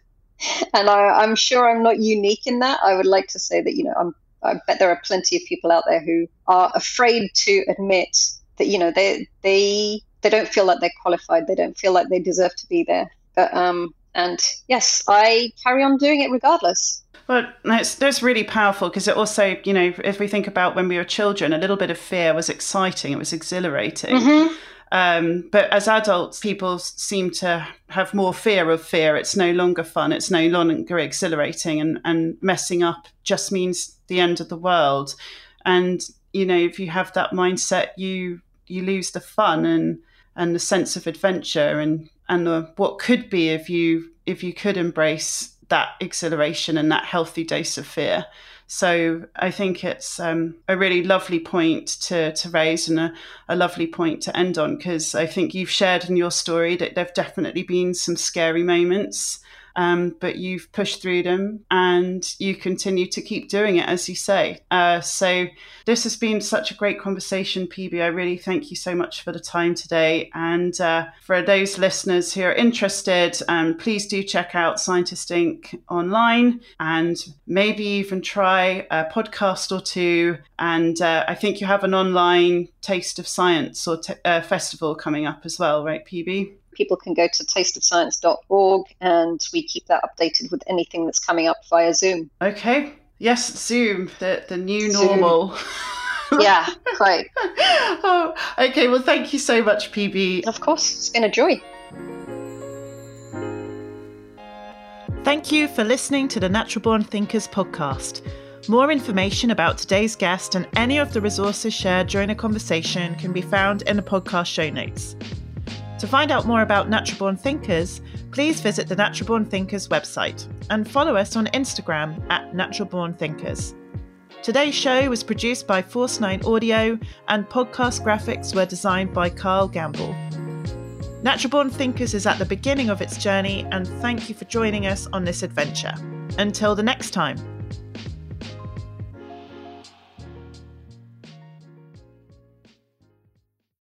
*laughs* and I, I'm sure I'm not unique in that I would like to say that you know I'm I bet there are plenty of people out there who are afraid to admit that you know they they they don't feel like they're qualified. They don't feel like they deserve to be there. But um, and yes, I carry on doing it regardless. Well, that's that's really powerful because it also, you know, if we think about when we were children, a little bit of fear was exciting. It was exhilarating. Mm-hmm. Um, but as adults, people seem to have more fear of fear. It's no longer fun. It's no longer exhilarating, and and messing up just means the end of the world. And you know, if you have that mindset, you you lose the fun and and the sense of adventure and and the, what could be if you if you could embrace that exhilaration and that healthy dose of fear. So I think it's um, a really lovely point to, to raise and a, a lovely point to end on because I think you've shared in your story that there have definitely been some scary moments um, but you've pushed through them and you continue to keep doing it, as you say. Uh, so, this has been such a great conversation, PB. I really thank you so much for the time today. And uh, for those listeners who are interested, um, please do check out Scientist Inc. online and maybe even try a podcast or two. And uh, I think you have an online Taste of Science or t- uh, festival coming up as well, right, PB? People can go to tasteofscience.org and we keep that updated with anything that's coming up via Zoom. Okay. Yes, Zoom, the, the new Zoom. normal. yeah, *laughs* quite. oh, okay, well, thank you so much, PB. Of course, it's been a joy. Thank you for listening to the Natural Born Thinkers podcast. More information about today's guest and any of the resources shared during the conversation can be found in the podcast show notes. To find out more about Natural Born Thinkers, please visit the Natural Born Thinkers website and follow us on Instagram at Natural Born Thinkers. Today's show was produced by Force 9 Audio and podcast graphics were designed by Carl Gamble. Natural Born Thinkers is at the beginning of its journey and thank you for joining us on this adventure. Until the next time.